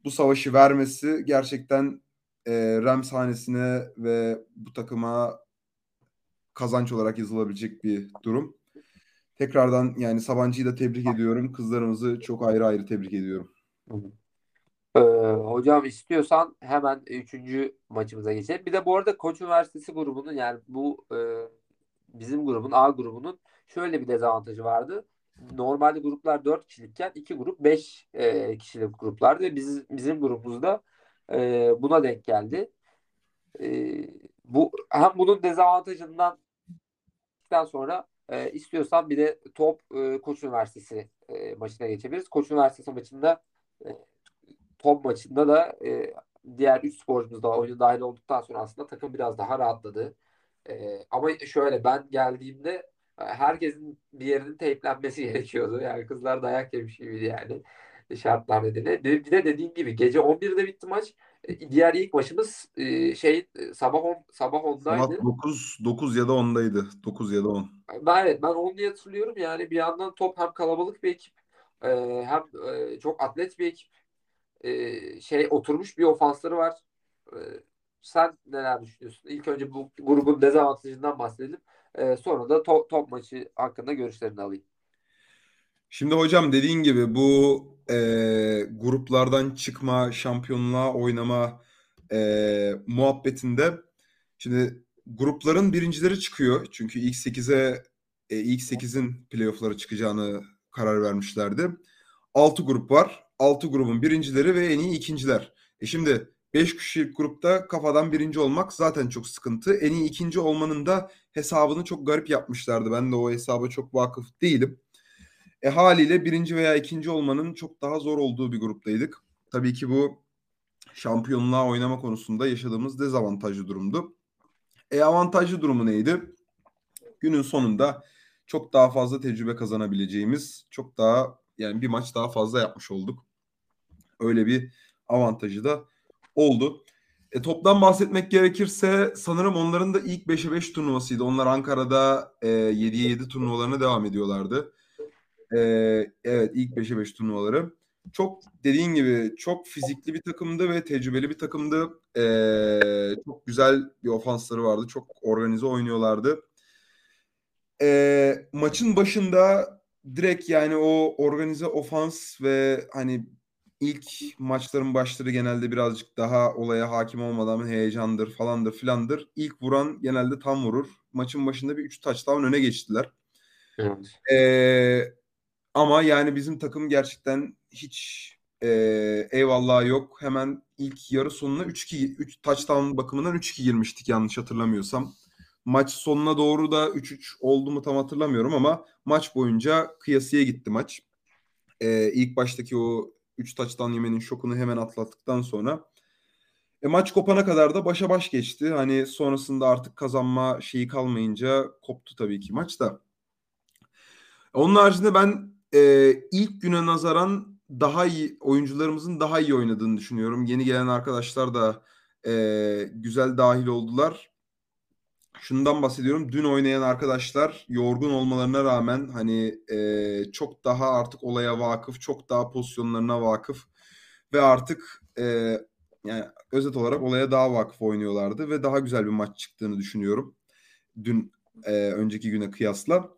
bu savaşı vermesi gerçekten e, Rams hanesine ve bu takıma kazanç olarak yazılabilecek bir durum. Tekrardan yani Sabancı'yı da tebrik ediyorum. Kızlarımızı çok ayrı ayrı tebrik ediyorum. Ee, hocam istiyorsan hemen üçüncü maçımıza geçelim. Bir de bu arada Koç Üniversitesi grubunun yani bu e, bizim grubun A grubunun şöyle bir dezavantajı vardı. Normalde gruplar 4 kişilikken iki grup 5 e, kişilik gruplardı ve biz, bizim grubumuzda e, buna denk geldi. E, bu hem bunun dezavantajından sonra e, istiyorsan bir de top e, Koç Üniversitesi e, maçına geçebiliriz. Koç Üniversitesi maçında e, top maçında da e, diğer 3 sporcumuz da oyuna dahil olduktan sonra aslında takım biraz daha rahatladı. E, ama şöyle ben geldiğimde e, herkesin bir yerinin teyplenmesi gerekiyordu. Yani kızlar dayak yemiş gibiydi yani şartlar nedeniyle. Bir, bir de dediğim gibi gece 11'de bitti maç. E, diğer ilk maçımız e, şey e, sabah 10 sabah 10'daydı. Saat 9, 9 ya da 10'daydı. 9 ya da 10. Ben evet ben onu diye hatırlıyorum yani bir yandan top hem kalabalık bir ekip e, hem e, çok atlet bir ekip e, şey oturmuş bir ofansları var. E, sen neler düşünüyorsun? İlk önce bu grubun dezavantajından bahsedelim. E, sonra da top, top maçı hakkında görüşlerini alayım. Şimdi hocam dediğin gibi bu e, gruplardan çıkma, şampiyonluğa oynama e, muhabbetinde şimdi grupların birincileri çıkıyor. Çünkü ilk 8'e e, ilk 8'in playoff'lara çıkacağını karar vermişlerdi. 6 grup var. 6 grubun birincileri ve en iyi ikinciler. E şimdi 5 kişilik grupta kafadan birinci olmak zaten çok sıkıntı. En iyi ikinci olmanın da hesabını çok garip yapmışlardı. Ben de o hesaba çok vakıf değilim. E haliyle birinci veya ikinci olmanın çok daha zor olduğu bir gruptaydık. Tabii ki bu şampiyonluğa oynama konusunda yaşadığımız dezavantajlı durumdu. E avantajlı durumu neydi? Günün sonunda çok daha fazla tecrübe kazanabileceğimiz, çok daha yani bir maç daha fazla yapmış olduk. Öyle bir avantajı da oldu. E, toptan bahsetmek gerekirse sanırım onların da ilk 5'e 5 turnuvasıydı. Onlar Ankara'da e, 7'ye 7 turnuvalarına devam ediyorlardı. E, evet ilk 5'e 5 turnuvaları. Çok dediğin gibi çok fizikli bir takımdı ve tecrübeli bir takımdı. E, çok güzel bir ofansları vardı. Çok organize oynuyorlardı. E, maçın başında direkt yani o organize ofans ve hani ilk maçların başları genelde birazcık daha olaya hakim olmadan heyecandır falandır filandır. İlk vuran genelde tam vurur. Maçın başında bir 3 touchdown öne geçtiler. Evet. Ee, ama yani bizim takım gerçekten hiç e, eyvallah yok. Hemen ilk yarı sonuna 3-2 3 touchdown bakımından 3-2 girmiştik yanlış hatırlamıyorsam. Maç sonuna doğru da 3-3 oldu mu tam hatırlamıyorum ama maç boyunca kıyasıya gitti maç. Ee, ilk baştaki o 3 taçtan yemenin şokunu hemen atlattıktan sonra e, maç kopana kadar da başa baş geçti. Hani sonrasında artık kazanma şeyi kalmayınca koptu tabii ki maç da. Onun haricinde ben e, ilk güne nazaran daha iyi oyuncularımızın daha iyi oynadığını düşünüyorum. Yeni gelen arkadaşlar da e, güzel dahil oldular. Şundan bahsediyorum. Dün oynayan arkadaşlar yorgun olmalarına rağmen hani e, çok daha artık olaya vakıf, çok daha pozisyonlarına vakıf ve artık e, yani özet olarak olaya daha vakıf oynuyorlardı ve daha güzel bir maç çıktığını düşünüyorum. Dün e, önceki güne kıyasla.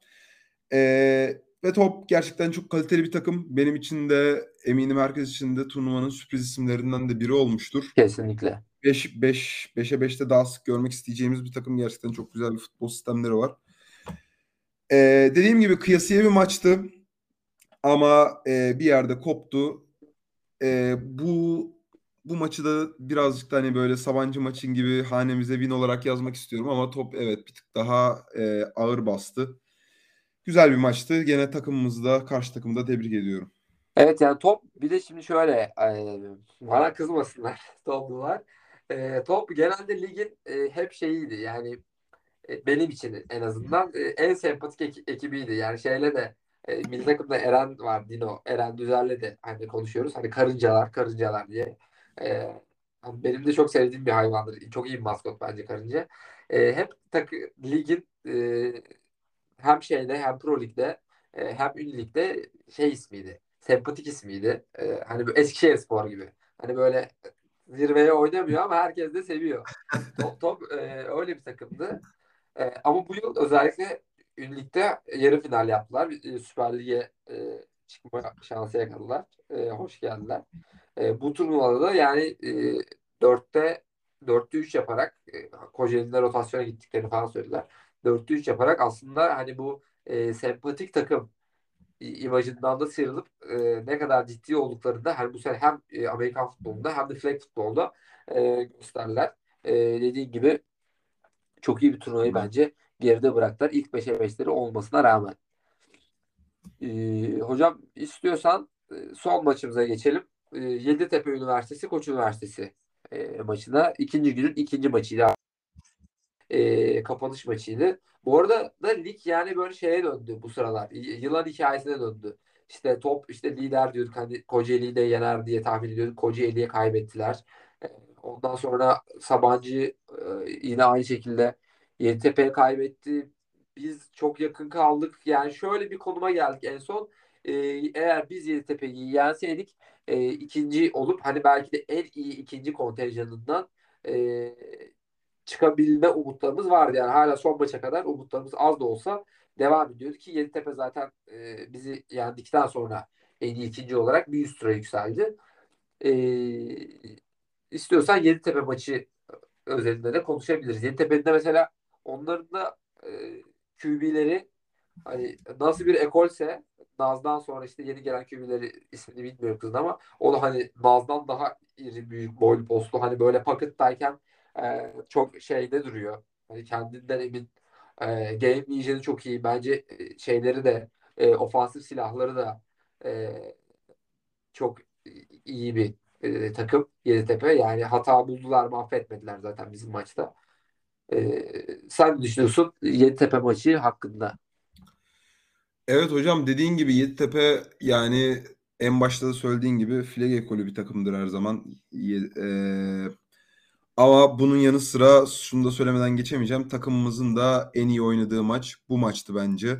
E, ve top gerçekten çok kaliteli bir takım. Benim için de eminim herkes için de turnuvanın sürpriz isimlerinden de biri olmuştur. Kesinlikle. 5 5 5'e 5'te daha sık görmek isteyeceğimiz bir takım. Gerçekten çok güzel bir futbol sistemleri var. Ee, dediğim gibi kıyasıya bir maçtı. Ama e, bir yerde koptu. E, bu bu maçı da birazcık da hani böyle Sabancı maçın gibi hanemize win olarak yazmak istiyorum ama top evet bir tık daha e, ağır bastı. Güzel bir maçtı. Gene takımımızda, karşı takımı da tebrik ediyorum. Evet yani top bir de şimdi şöyle e, bana kızmasınlar toplular. E, top genelde ligin e, hep şeyiydi yani e, benim için en azından e, en sempatik eki- ekibiydi. Yani şeyle de e, milli takımda Eren var Dino. Eren Düzer'le de hani konuşuyoruz. Hani karıncalar karıncalar diye. E, hani benim de çok sevdiğim bir hayvandır. Çok iyi bir maskot bence karınca. E, hep takı, ligin e, hem şeyde hem Pro Lig'de e, hem Ünlü Lig'de şey ismiydi. Sempatik ismiydi. E, hani böyle Eskişehirspor gibi. Hani böyle zirveye oynamıyor ama herkes de seviyor. Top top e, öyle bir takımdı. E, ama bu yıl özellikle Ünlük'te yarı final yaptılar. E, Süper Lig'e e, çıkma şansı yakaladılar. E, hoş geldiler. E, bu turnuvada da yani e, 4'te 4'te 3 yaparak e, Kocaeli'nde rotasyona gittiklerini falan söylediler. 4'te 3 yaparak aslında hani bu e, sempatik takım imajından da sıyrılıp e, ne kadar ciddi olduklarını da hani bu sene hem e, Amerikan futbolunda hem de flag futbolda e, gösterdiler. E, dediğim gibi çok iyi bir turnuvayı bence geride bıraktılar. İlk 5'e 5'leri olmasına rağmen. E, hocam istiyorsan e, son maçımıza geçelim. E, Yeditepe Üniversitesi Koç Üniversitesi e, maçına. ikinci günün ikinci maçıydı. E, kapanış maçıydı. Bu arada da lig yani böyle şeye döndü bu sıralar. Yılan hikayesine döndü. İşte top işte lider diyorduk hani Kocaeli'yi de yener diye tahmin ediyorduk. Kocaeli'ye kaybettiler. Ondan sonra Sabancı yine aynı şekilde Yeditepe'ye kaybetti. Biz çok yakın kaldık. Yani şöyle bir konuma geldik en son. Eğer biz Yeditepe'yi yenseydik e, ikinci olup hani belki de en iyi ikinci kontenjanından e, çıkabilme umutlarımız vardı. Yani hala son maça kadar umutlarımız az da olsa devam ediyordu ki Yeditepe zaten e, bizi yendikten sonra en iyi ikinci olarak bir üst tura yükseldi. E, istiyorsan Yeditepe maçı özelinde de konuşabiliriz. Yeditepe'nin de mesela onların da e, QB'leri hani nasıl bir ekolse Naz'dan sonra işte yeni gelen QB'leri ismini bilmiyorum kızın ama o da hani Naz'dan daha iri büyük boylu postlu hani böyle pocket'tayken e, çok şeyde duruyor. Hani kendinden emin. E, game vision'ı çok iyi. Bence e, şeyleri de e, ofansif silahları da e, çok iyi bir e, takım Yeditepe. Yani hata buldular mı affetmediler zaten bizim maçta. E, sen ne düşünüyorsun Yeditepe maçı hakkında? Evet hocam dediğin gibi Yeditepe yani en başta da söylediğin gibi flag ekolü bir takımdır her zaman. E, ama bunun yanı sıra şunu da söylemeden geçemeyeceğim. Takımımızın da en iyi oynadığı maç bu maçtı bence.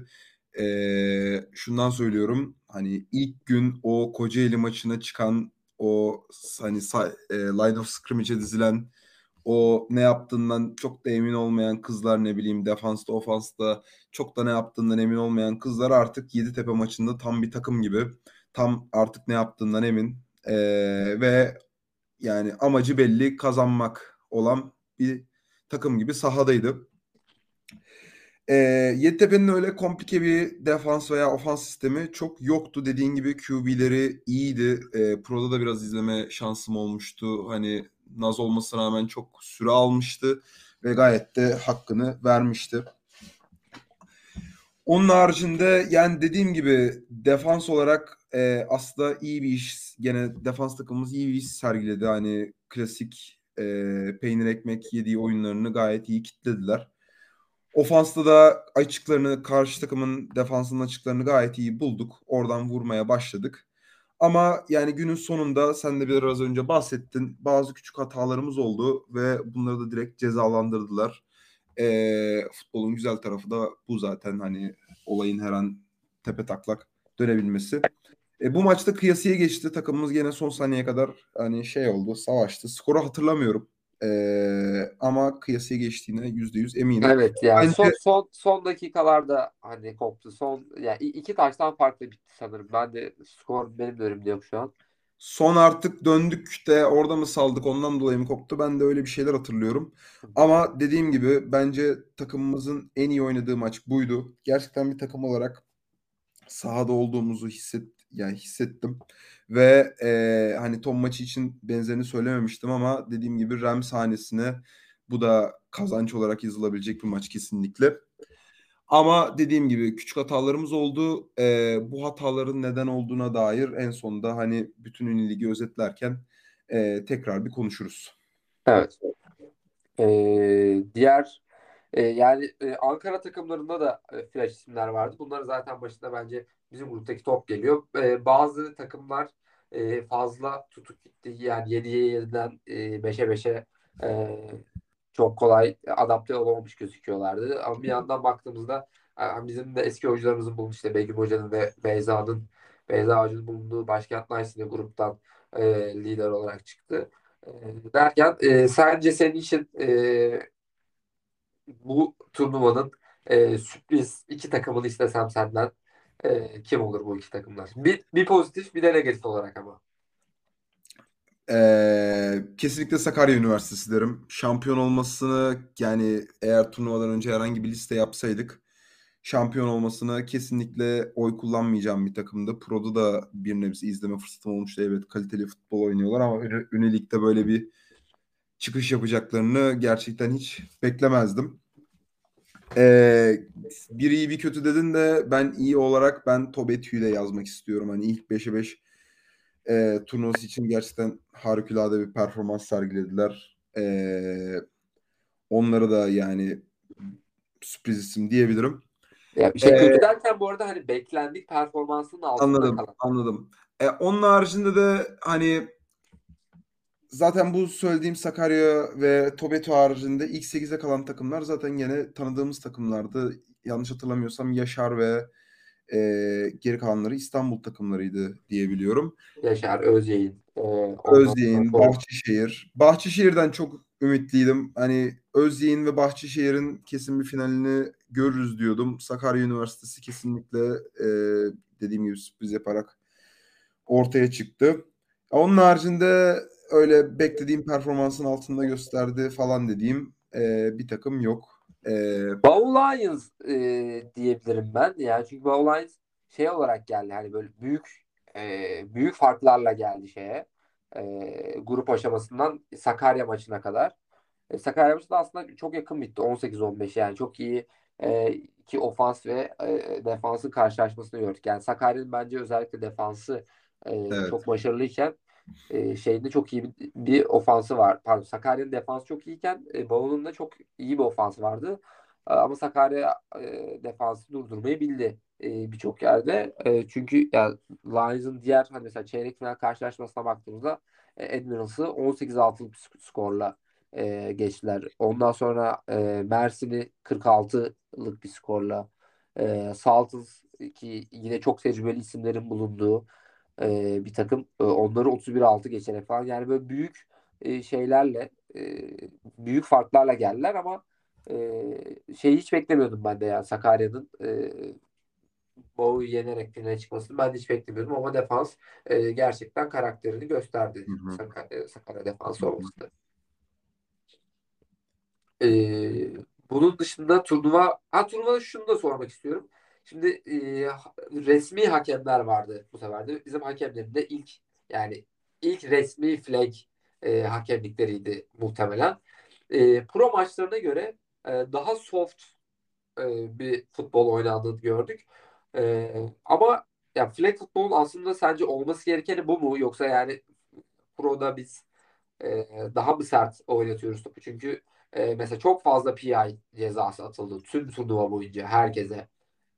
Ee, şundan söylüyorum. Hani ilk gün o Kocaeli maçına çıkan o hani e, line of scrimmage'e dizilen o ne yaptığından çok da emin olmayan kızlar ne bileyim defansta ofansta çok da ne yaptığından emin olmayan kızlar artık Yeditepe maçında tam bir takım gibi tam artık ne yaptığından emin Ee, ve yani amacı belli kazanmak olan bir takım gibi sahadaydı. E, Yeditepe'nin öyle komplike bir defans veya ofans sistemi çok yoktu. Dediğin gibi QB'leri iyiydi. E, Pro'da da biraz izleme şansım olmuştu. Hani Naz olmasına rağmen çok süre almıştı ve gayet de hakkını vermişti. Onun haricinde yani dediğim gibi defans olarak e, aslında iyi bir iş gene defans takımımız iyi bir iş sergiledi. Hani klasik e, peynir ekmek yediği oyunlarını gayet iyi kitlediler. Ofansta da açıklarını karşı takımın defansının açıklarını gayet iyi bulduk. Oradan vurmaya başladık. Ama yani günün sonunda sen de biraz önce bahsettin. Bazı küçük hatalarımız oldu ve bunları da direkt cezalandırdılar. E, futbolun güzel tarafı da bu zaten hani olayın her an tepe taklak dönebilmesi. E, bu maçta kıyasıya geçti. Takımımız gene son saniyeye kadar hani şey oldu, savaştı. Skoru hatırlamıyorum. E, ama kıyasıya geçtiğine yüzde yüz eminim. Evet yani Bence... son son son dakikalarda hani koptu. Son yani iki taştan farklı bitti sanırım. Ben de skor benim de önümde yok şu an. Son artık döndük de orada mı saldık ondan dolayı mı koptu? Ben de öyle bir şeyler hatırlıyorum. Ama dediğim gibi bence takımımızın en iyi oynadığı maç buydu. Gerçekten bir takım olarak sahada olduğumuzu hisset yani hissettim. Ve e, hani Tom maçı için benzerini söylememiştim ama dediğim gibi Rams sahnesine bu da kazanç olarak yazılabilecek bir maç kesinlikle. Ama dediğim gibi küçük hatalarımız oldu. E, bu hataların neden olduğuna dair en sonunda hani bütün ligi özetlerken e, tekrar bir konuşuruz. Evet. Ee, diğer e, yani e, Ankara takımlarında da e, flash isimler vardı. Bunlar zaten başında bence bizim gruptaki top geliyor. E, bazı takımlar e, fazla tutuk gitti. Yani 7'ye 7'den e, 5'e 5'e e, çok kolay adapte olamamış gözüküyorlardı. Ama bir yandan baktığımızda bizim de eski oyuncularımızın bulunduğu işte Begüm Hoca'nın ve Beyza'nın Beyza Hoca'nın bulunduğu Başkent Nice'de gruptan e, lider olarak çıktı. E, derken e, sence senin için e, bu turnuvanın e, sürpriz iki takımını istesem senden e, kim olur bu iki takımlar? Bir, bir pozitif bir de negatif olarak ama. Ee, kesinlikle Sakarya Üniversitesi derim. Şampiyon olmasını yani eğer turnuvadan önce herhangi bir liste yapsaydık şampiyon olmasına kesinlikle oy kullanmayacağım bir takımdı. Pro'da da bir nebze izleme fırsatım olmuştu. Evet kaliteli futbol oynuyorlar ama Ünelik'te böyle bir çıkış yapacaklarını gerçekten hiç beklemezdim. Ee, bir iyi bir kötü dedin de ben iyi olarak ben Tobetü'yü de yazmak istiyorum. Hani ilk 5'e 5 e, turnuvası için gerçekten harikulade bir performans sergilediler. E, onları da yani sürpriz isim diyebilirim. Ya bir şey ee, kötü derken bu arada hani beklendik performansının altında anladım, kalan. Anladım. E, onun haricinde de hani zaten bu söylediğim Sakarya ve Tobeto haricinde ilk 8'e kalan takımlar zaten yine tanıdığımız takımlardı. Yanlış hatırlamıyorsam Yaşar ve e, geri kalanları İstanbul takımlarıydı diyebiliyorum. Yaşar, Özyeğin. E, Özyeğin, Bahçeşehir. Bahçeşehir'den çok ümitliydim. Hani Özyeğin ve Bahçeşehir'in kesin bir finalini görürüz diyordum. Sakarya Üniversitesi kesinlikle e, dediğim gibi sürpriz yaparak ortaya çıktı. Onun haricinde öyle beklediğim performansın altında gösterdi falan dediğim e, bir takım yok. E, Bow Lions e, diyebilirim ben. Yani çünkü Bow Lions şey olarak geldi hani böyle büyük e, büyük farklarla geldi şeye. E, grup aşamasından Sakarya maçına kadar. E, Sakarya maçı da aslında çok yakın bitti. 18-15 yani çok iyi e, iki ofans ve e, defansın karşılaşmasını gördük. Yani Sakarya'nın bence özellikle defansı e, evet. çok başarılıyken e, şeyinde çok iyi bir, bir ofansı var. Pardon Sakarya'nın defansı çok iyiyken e, Bolu'nun da çok iyi bir ofansı vardı. E, ama Sakarya e, defansı durdurmayı bildi e, birçok yerde. E, çünkü ya Lions'ın diğer hani mesela çeyrek final karşılaşmasına baktığımızda e, Admirals'ı 18-6'lık skorla e, geçtiler. Ondan sonra e, Mersin'i 46'lık bir skorla e, Saltız ki yine çok tecrübeli isimlerin bulunduğu e, bir takım e, onları 31-6 geçerek falan yani böyle büyük e, şeylerle e, büyük farklarla geldiler ama e, şeyi hiç beklemiyordum ben de yani Sakarya'nın e, Bow'u yenerek finale çıkmasını ben de hiç beklemiyordum ama defans e, gerçekten karakterini gösterdi. Hı hı. Sakarya, Sakarya defansı olması. Ee, bunun dışında turnuva ha turnuvada şunu da sormak istiyorum. Şimdi e, resmi hakemler vardı bu sefer de. Bizim hakemlerin de ilk yani ilk resmi flag e, hakemlikleriydi muhtemelen. E, pro maçlarına göre e, daha soft e, bir futbol oynandığını gördük. E, ama ya flag futbolun aslında sence olması gerekeni bu mu? Yoksa yani proda biz e, daha mı sert oynatıyoruz topu? Çünkü e, mesela çok fazla PI cezası atıldı tüm turnuva boyunca herkese.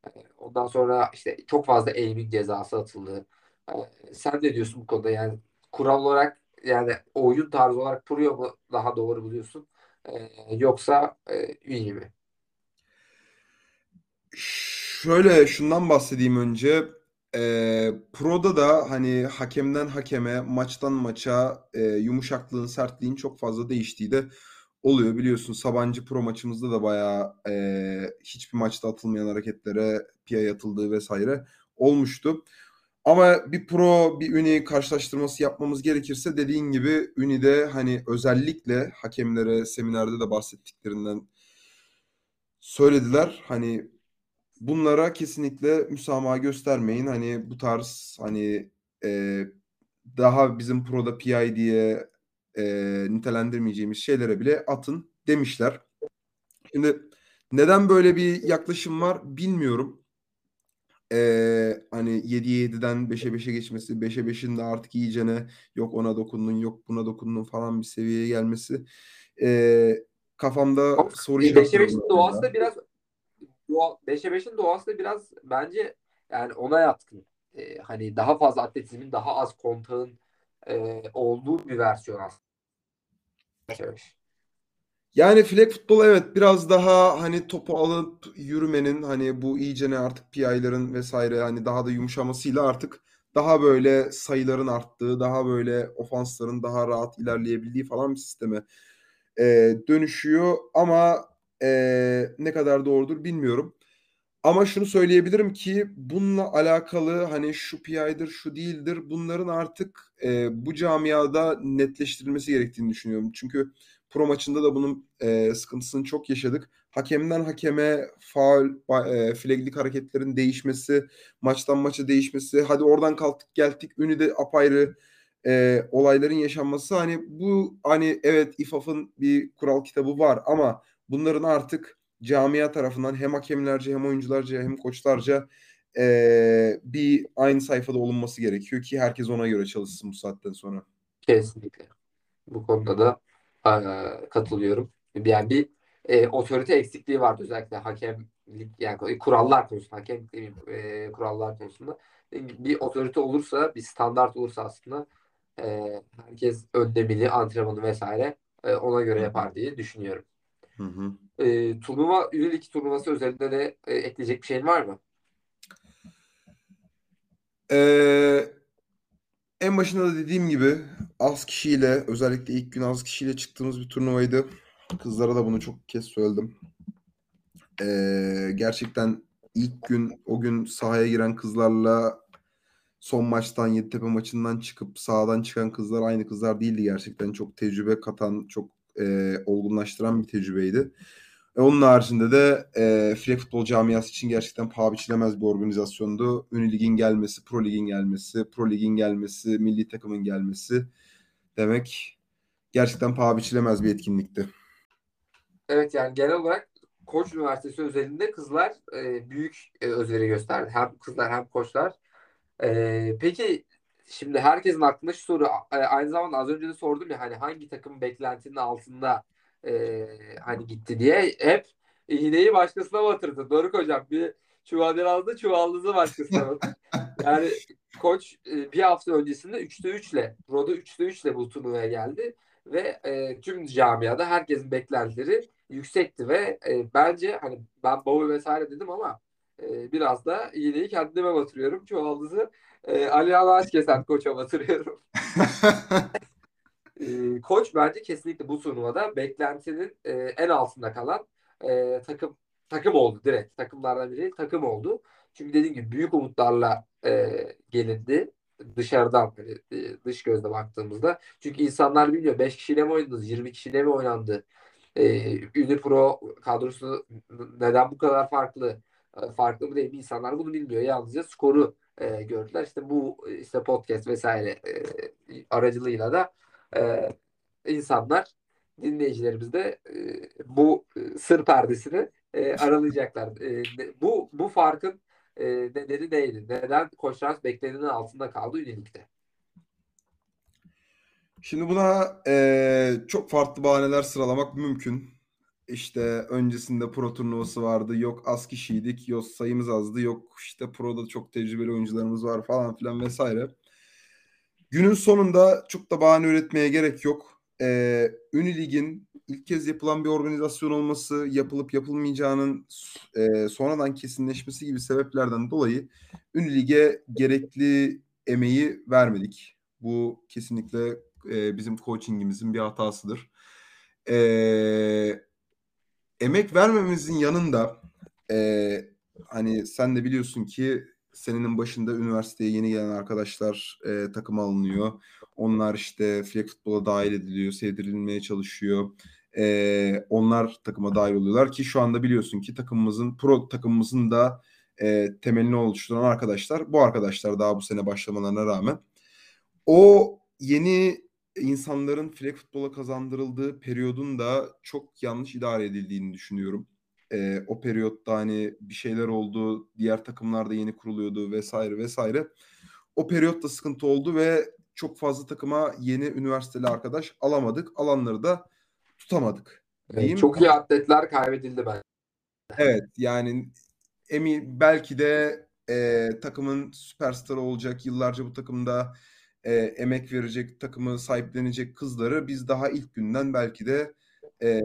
E, ondan sonra işte çok fazla aiming cezası atıldı. E, sen ne diyorsun bu konuda? Yani kural olarak yani oyun tarzı olarak Purio mu daha doğru buluyorsun? E, yoksa e, iyi mi? Şöyle şundan bahsedeyim önce. Ee, Pro'da da hani hakemden hakeme, maçtan maça e, yumuşaklığın, sertliğin çok fazla değiştiği de oluyor. Biliyorsun Sabancı Pro maçımızda da bayağı e, hiçbir maçta atılmayan hareketlere PI atıldığı vesaire olmuştu. Ama bir Pro, bir Uni karşılaştırması yapmamız gerekirse dediğin gibi Uni'de hani özellikle hakemlere seminerde de bahsettiklerinden söylediler. Hani bunlara kesinlikle müsamaha göstermeyin. Hani bu tarz hani e, daha bizim Pro'da PI diye e, nitelendirmeyeceğimiz şeylere bile atın demişler. Şimdi neden böyle bir yaklaşım var bilmiyorum. E, hani 7'ye 7'den 5'e 5'e geçmesi, 5'e 5'in de artık iyicene yok ona dokundun, yok buna dokundun falan bir seviyeye gelmesi e, kafamda Ama soru 5'e işaretleri 5'in doğası da biraz doğa, 5'e 5'in doğası da biraz bence yani ona yatkın. E, hani daha fazla atletizmin daha az kontağın e, olduğu bir versiyon aslında. 5'e 5. Yani flag futbol evet biraz daha hani topu alıp yürümenin hani bu iyicene artık PI'ların vesaire hani daha da yumuşamasıyla artık daha böyle sayıların arttığı, daha böyle ofansların daha rahat ilerleyebildiği falan bir sisteme e, dönüşüyor. Ama e, ne kadar doğrudur bilmiyorum. Ama şunu söyleyebilirim ki bununla alakalı hani şu PI'dir, şu değildir bunların artık e, bu camiada netleştirilmesi gerektiğini düşünüyorum. Çünkü pro maçında da bunun e, sıkıntısını çok yaşadık. Hakemden hakeme faul, e, flaglik hareketlerin değişmesi, maçtan maça değişmesi, hadi oradan kalktık geldik, Ünlü'de apayrı e, olayların yaşanması. Hani bu hani evet İFAF'ın bir kural kitabı var ama bunların artık camia tarafından hem hakemlerce hem oyuncularca hem koçlarca e, bir aynı sayfada olunması gerekiyor ki herkes ona göre çalışsın bu saatten sonra. Kesinlikle. Bu konuda da e, katılıyorum. Yani bir e, otorite eksikliği vardı özellikle hakemlik yani kurallar konusunda hakem e, kurallar konusunda bir otorite olursa bir standart olursa aslında e, herkes önlemini antrenmanı vesaire e, ona göre yapar diye düşünüyorum. Hı hı. E, turnuva üyelik turnuvası özelinde de e, ekleyecek bir şeyin var mı? Ee, en başında da dediğim gibi az kişiyle özellikle ilk gün az kişiyle çıktığımız bir turnuvaydı. Kızlara da bunu çok kez söyledim. Ee, gerçekten ilk gün o gün sahaya giren kızlarla son maçtan Yeditepe maçından çıkıp sahadan çıkan kızlar aynı kızlar değildi gerçekten. Çok tecrübe katan, çok e, olgunlaştıran bir tecrübeydi. E, onun haricinde de e, flag futbol camiası için gerçekten paha biçilemez bir organizasyondu. Ünlü ligin gelmesi, pro ligin gelmesi, pro ligin gelmesi, milli takımın gelmesi demek gerçekten paha biçilemez bir etkinlikti. Evet yani genel olarak Koç Üniversitesi özelinde kızlar e, büyük e, özveri gösterdi. Hem kızlar hem koçlar. E, peki şimdi herkesin aklında şu soru a- aynı zamanda az önce de sordum ya hani hangi takım beklentinin altında e, hani gitti diye hep iğneyi başkasına batırdı. Doruk hocam bir çuval aldı çuvaldızı başkasına. Yani koç e, bir hafta öncesinde 3'te 3 ile Pro'da 3'te 3 ile bu turnuvaya geldi ve e, tüm camiada herkesin beklentileri yüksekti ve e, bence hani ben Bowie vesaire dedim ama e, biraz da iğneyi kendime batırıyorum. Çuvaldızı e, Ali Alaş kesen koça batırıyorum. E, koç bence kesinlikle bu turnuvada beklentinin e, en altında kalan e, takım takım oldu direkt. Takımlardan biri takım oldu. Çünkü dediğim gibi büyük umutlarla e, gelindi dışarıdan hani, e, dış gözle baktığımızda. Çünkü insanlar biliyor 5 kişiyle mi oynadınız, 20 kişiyle mi oynandı? E, Ünlü Pro kadrosu neden bu kadar farklı? E, farklı mı değil mi? İnsanlar bunu bilmiyor. Yalnızca skoru e, gördüler. İşte bu işte podcast vesaire e, aracılığıyla da e, insanlar dinleyicilerimiz de e, bu sır perdesini e, aralayacaklar. E, bu bu farkın e, nedeni neydi? Neden Koçtrans beklenenin altında kaldı ünilikte? Şimdi buna e, çok farklı bahaneler sıralamak mümkün. İşte öncesinde pro turnuvası vardı. Yok az kişiydik. Yok sayımız azdı. Yok işte proda çok tecrübeli oyuncularımız var falan filan vesaire. Günün sonunda çok da bahane üretmeye gerek yok. Ee, Ünilig'in ilk kez yapılan bir organizasyon olması, yapılıp yapılmayacağının e, sonradan kesinleşmesi gibi sebeplerden dolayı Ünilig'e gerekli emeği vermedik. Bu kesinlikle e, bizim coachingimizin bir hatasıdır. E, emek vermemizin yanında e, hani sen de biliyorsun ki senenin başında üniversiteye yeni gelen arkadaşlar e, takıma alınıyor. Onlar işte flag futbola dahil ediliyor, sevdirilmeye çalışıyor. E, onlar takıma dahil oluyorlar ki şu anda biliyorsun ki takımımızın, pro takımımızın da e, temelini oluşturan arkadaşlar. Bu arkadaşlar daha bu sene başlamalarına rağmen. O yeni insanların flag futbola kazandırıldığı periyodun da çok yanlış idare edildiğini düşünüyorum. E, o periyotta hani bir şeyler oldu, diğer takımlar da yeni kuruluyordu vesaire vesaire. O periyotta sıkıntı oldu ve çok fazla takıma yeni üniversiteli arkadaş alamadık. Alanları da tutamadık. Evet, çok iyi atletler kaybedildi ben. Evet yani emin belki de e, takımın süperstarı olacak yıllarca bu takımda e, emek verecek, takımı sahiplenecek kızları biz daha ilk günden belki de e,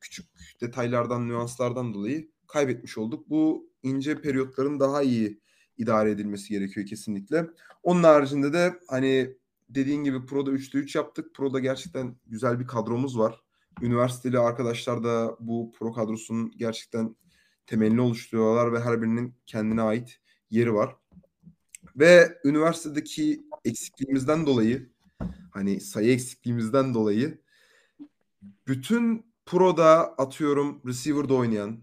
küçük detaylardan, nüanslardan dolayı kaybetmiş olduk. Bu ince periyotların daha iyi idare edilmesi gerekiyor kesinlikle. Onun haricinde de hani dediğin gibi Pro'da 3'te 3 yaptık. Pro'da gerçekten güzel bir kadromuz var. Üniversiteli arkadaşlar da bu Pro kadrosunun gerçekten temelini oluşturuyorlar ve her birinin kendine ait yeri var. Ve üniversitedeki eksikliğimizden dolayı hani sayı eksikliğimizden dolayı bütün proda atıyorum receiver'da oynayan,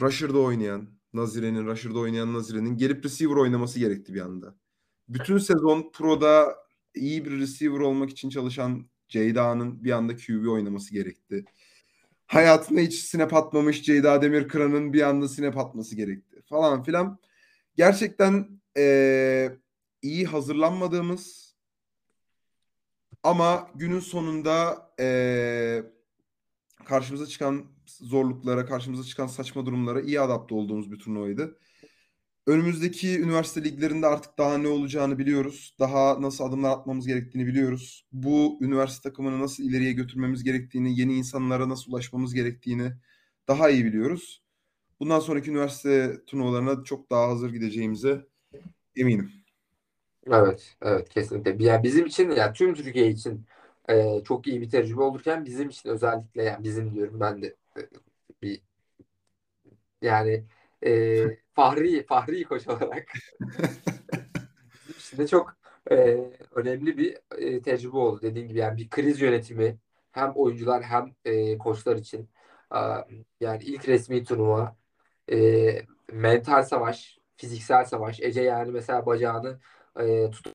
rusher'da oynayan, Nazire'nin, rusher'da oynayan Nazire'nin gelip receiver oynaması gerekti bir anda. Bütün sezon proda iyi bir receiver olmak için çalışan Ceyda'nın bir anda QB oynaması gerekti. Hayatında hiç snap atmamış Ceyda Demirkıran'ın bir anda snap atması gerekti falan filan. Gerçekten ee, iyi hazırlanmadığımız ama günün sonunda ee, karşımıza çıkan zorluklara, karşımıza çıkan saçma durumlara iyi adapte olduğumuz bir turnuvaydı. Önümüzdeki üniversite liglerinde artık daha ne olacağını biliyoruz. Daha nasıl adımlar atmamız gerektiğini biliyoruz. Bu üniversite takımını nasıl ileriye götürmemiz gerektiğini, yeni insanlara nasıl ulaşmamız gerektiğini daha iyi biliyoruz. Bundan sonraki üniversite turnuvalarına çok daha hazır gideceğimize eminim. Evet, evet kesinlikle. Yani bizim için yani tüm Türkiye için e, çok iyi bir tecrübe olurken bizim için özellikle yani bizim diyorum ben de e, bir yani e, Fahri Fahri koç olarak bizim için de çok e, önemli bir e, tecrübe oldu. Dediğim gibi yani bir kriz yönetimi hem oyuncular hem e, koçlar için e, yani ilk resmi turnuva e, mental savaş, fiziksel savaş. Ece yani mesela bacağını e, tutup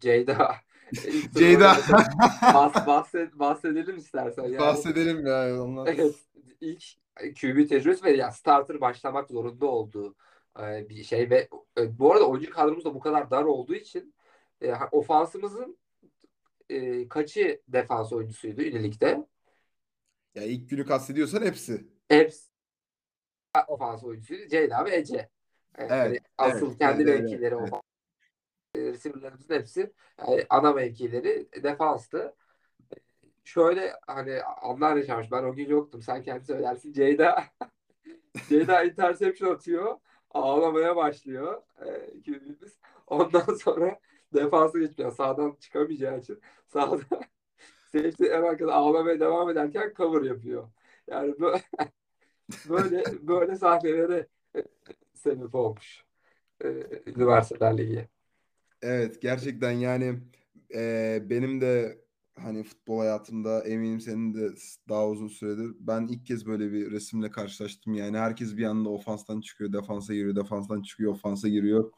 Ceyda Ceyda. bahs, bahsed, bahsedelim istersen. Yani, bahsedelim ya. Ondan. Evet. İlk QB tecrübesi ve yani starter başlamak zorunda olduğu e, bir şey ve e, bu arada oyuncu kadromuz da bu kadar dar olduğu için e, ofansımızın e, kaçı defans oyuncusuydu ünilikte? Ya ilk günü kastediyorsan hepsi. Hepsi ofans oyuncusuydu. Ceyda ve Ece. Yani Evet, asıl evet, kendi evet, mevkileri evet. ofans receiver'larımızın hepsi yani ana mevkileri defanstı. Şöyle hani anlar yaşamış. Ben o gün yoktum. Sen kendin söylersin. Ceyda Ceyda interception atıyor. Ağlamaya başlıyor. E. Ondan sonra defansa geçmiyor. Sağdan çıkamayacağı için. Sağda safety en arkada ağlamaya devam ederken cover yapıyor. Yani böyle böyle, böyle sahnelere sebep olmuş. e, Üniversiteler Ligi. Evet gerçekten yani e, benim de hani futbol hayatımda eminim senin de daha uzun süredir. Ben ilk kez böyle bir resimle karşılaştım. Yani herkes bir anda ofanstan çıkıyor defansa giriyor defanstan çıkıyor ofansa giriyor.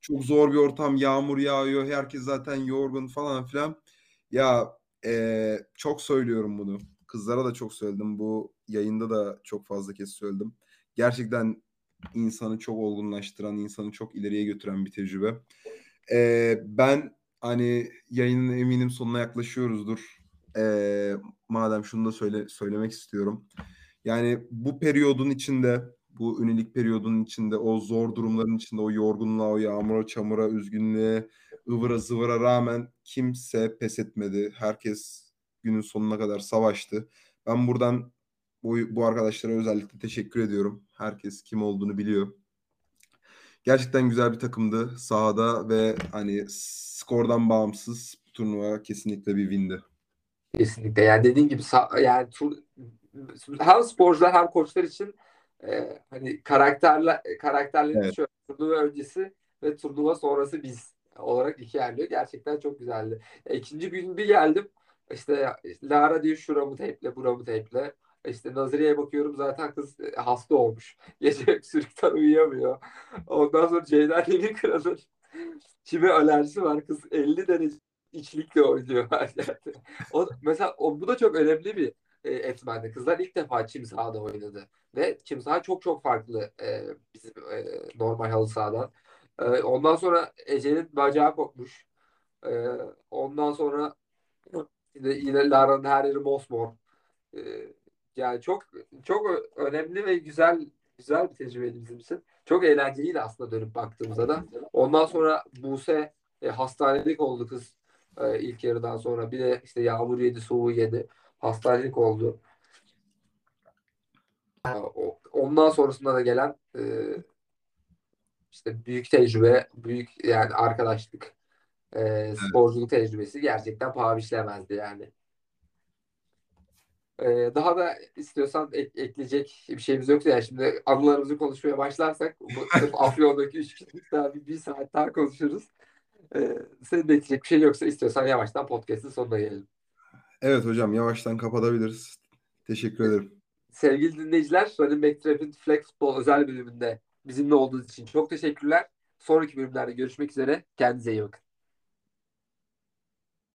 Çok zor bir ortam yağmur yağıyor herkes zaten yorgun falan filan. Ya e, çok söylüyorum bunu. Kızlara da çok söyledim. Bu yayında da çok fazla kez söyledim. Gerçekten insanı çok olgunlaştıran insanı çok ileriye götüren bir tecrübe ee, ben hani yayının eminim sonuna yaklaşıyoruzdur. Ee, madem şunu da söyle söylemek istiyorum. Yani bu periyodun içinde, bu ünilik periyodun içinde, o zor durumların içinde, o yorgunluğa, o yağmura, çamura, üzgünlüğe, ıvıra zıvıra rağmen kimse pes etmedi. Herkes günün sonuna kadar savaştı. Ben buradan bu, bu arkadaşlara özellikle teşekkür ediyorum. Herkes kim olduğunu biliyor. Gerçekten güzel bir takımdı sahada ve hani skordan bağımsız bu turnuva kesinlikle bir windi. Kesinlikle. Yani dediğin gibi yani tur, hem sporcular hem koçlar için e, hani karakterler karakterlerin evet. şöyle turnuva öncesi ve turnuva sonrası biz olarak iki yerliyor. Gerçekten çok güzeldi. E, ikinci gün bir geldim. İşte Lara diyor şuramı teple, buramı teple. İşte Nazire'ye bakıyorum zaten kız e, hasta olmuş. Gece sürekli uyuyamıyor. Ondan sonra Ceyda Demirkıran'ın kime alerjisi var. Kız 50 derece içlikle oynuyor her yerde. O, mesela o, bu da çok önemli bir e, etmendi. Kızlar ilk defa çim sahada oynadı. Ve çim saha çok çok farklı e, bizim e, normal halı sahadan. E, ondan sonra Ece'nin bacağı kopmuş. E, ondan sonra yine, yine Lara'nın her yeri mosmor. E, yani çok çok önemli ve güzel güzel bir tecrübeydi bizim için. Çok eğlenceliydi aslında dönüp baktığımızda da. Ondan sonra Buse e, hastanelik oldu kız e, ilk yarıdan sonra. Bir de işte yağmur yedi, soğuğu yedi. Hastanelik oldu. Ondan sonrasında da gelen e, işte büyük tecrübe, büyük yani arkadaşlık, e, sporculuk tecrübesi gerçekten paha biçilemezdi yani. Ee, daha da istiyorsan ek- ekleyecek bir şeyimiz yoksa yani şimdi anılarımızı konuşmaya başlarsak bu sırf Afyon'daki üç kişilik daha bir, bir saat daha konuşuruz. Ee, senin de ekleyecek bir şey yoksa istiyorsan yavaştan podcast'ın sonuna gelelim. Evet hocam yavaştan kapatabiliriz. Teşekkür ederim. Sevgili dinleyiciler, Running Back Trap'in Flag Football özel bölümünde bizimle olduğunuz için çok teşekkürler. Sonraki bölümlerde görüşmek üzere. Kendinize iyi bakın.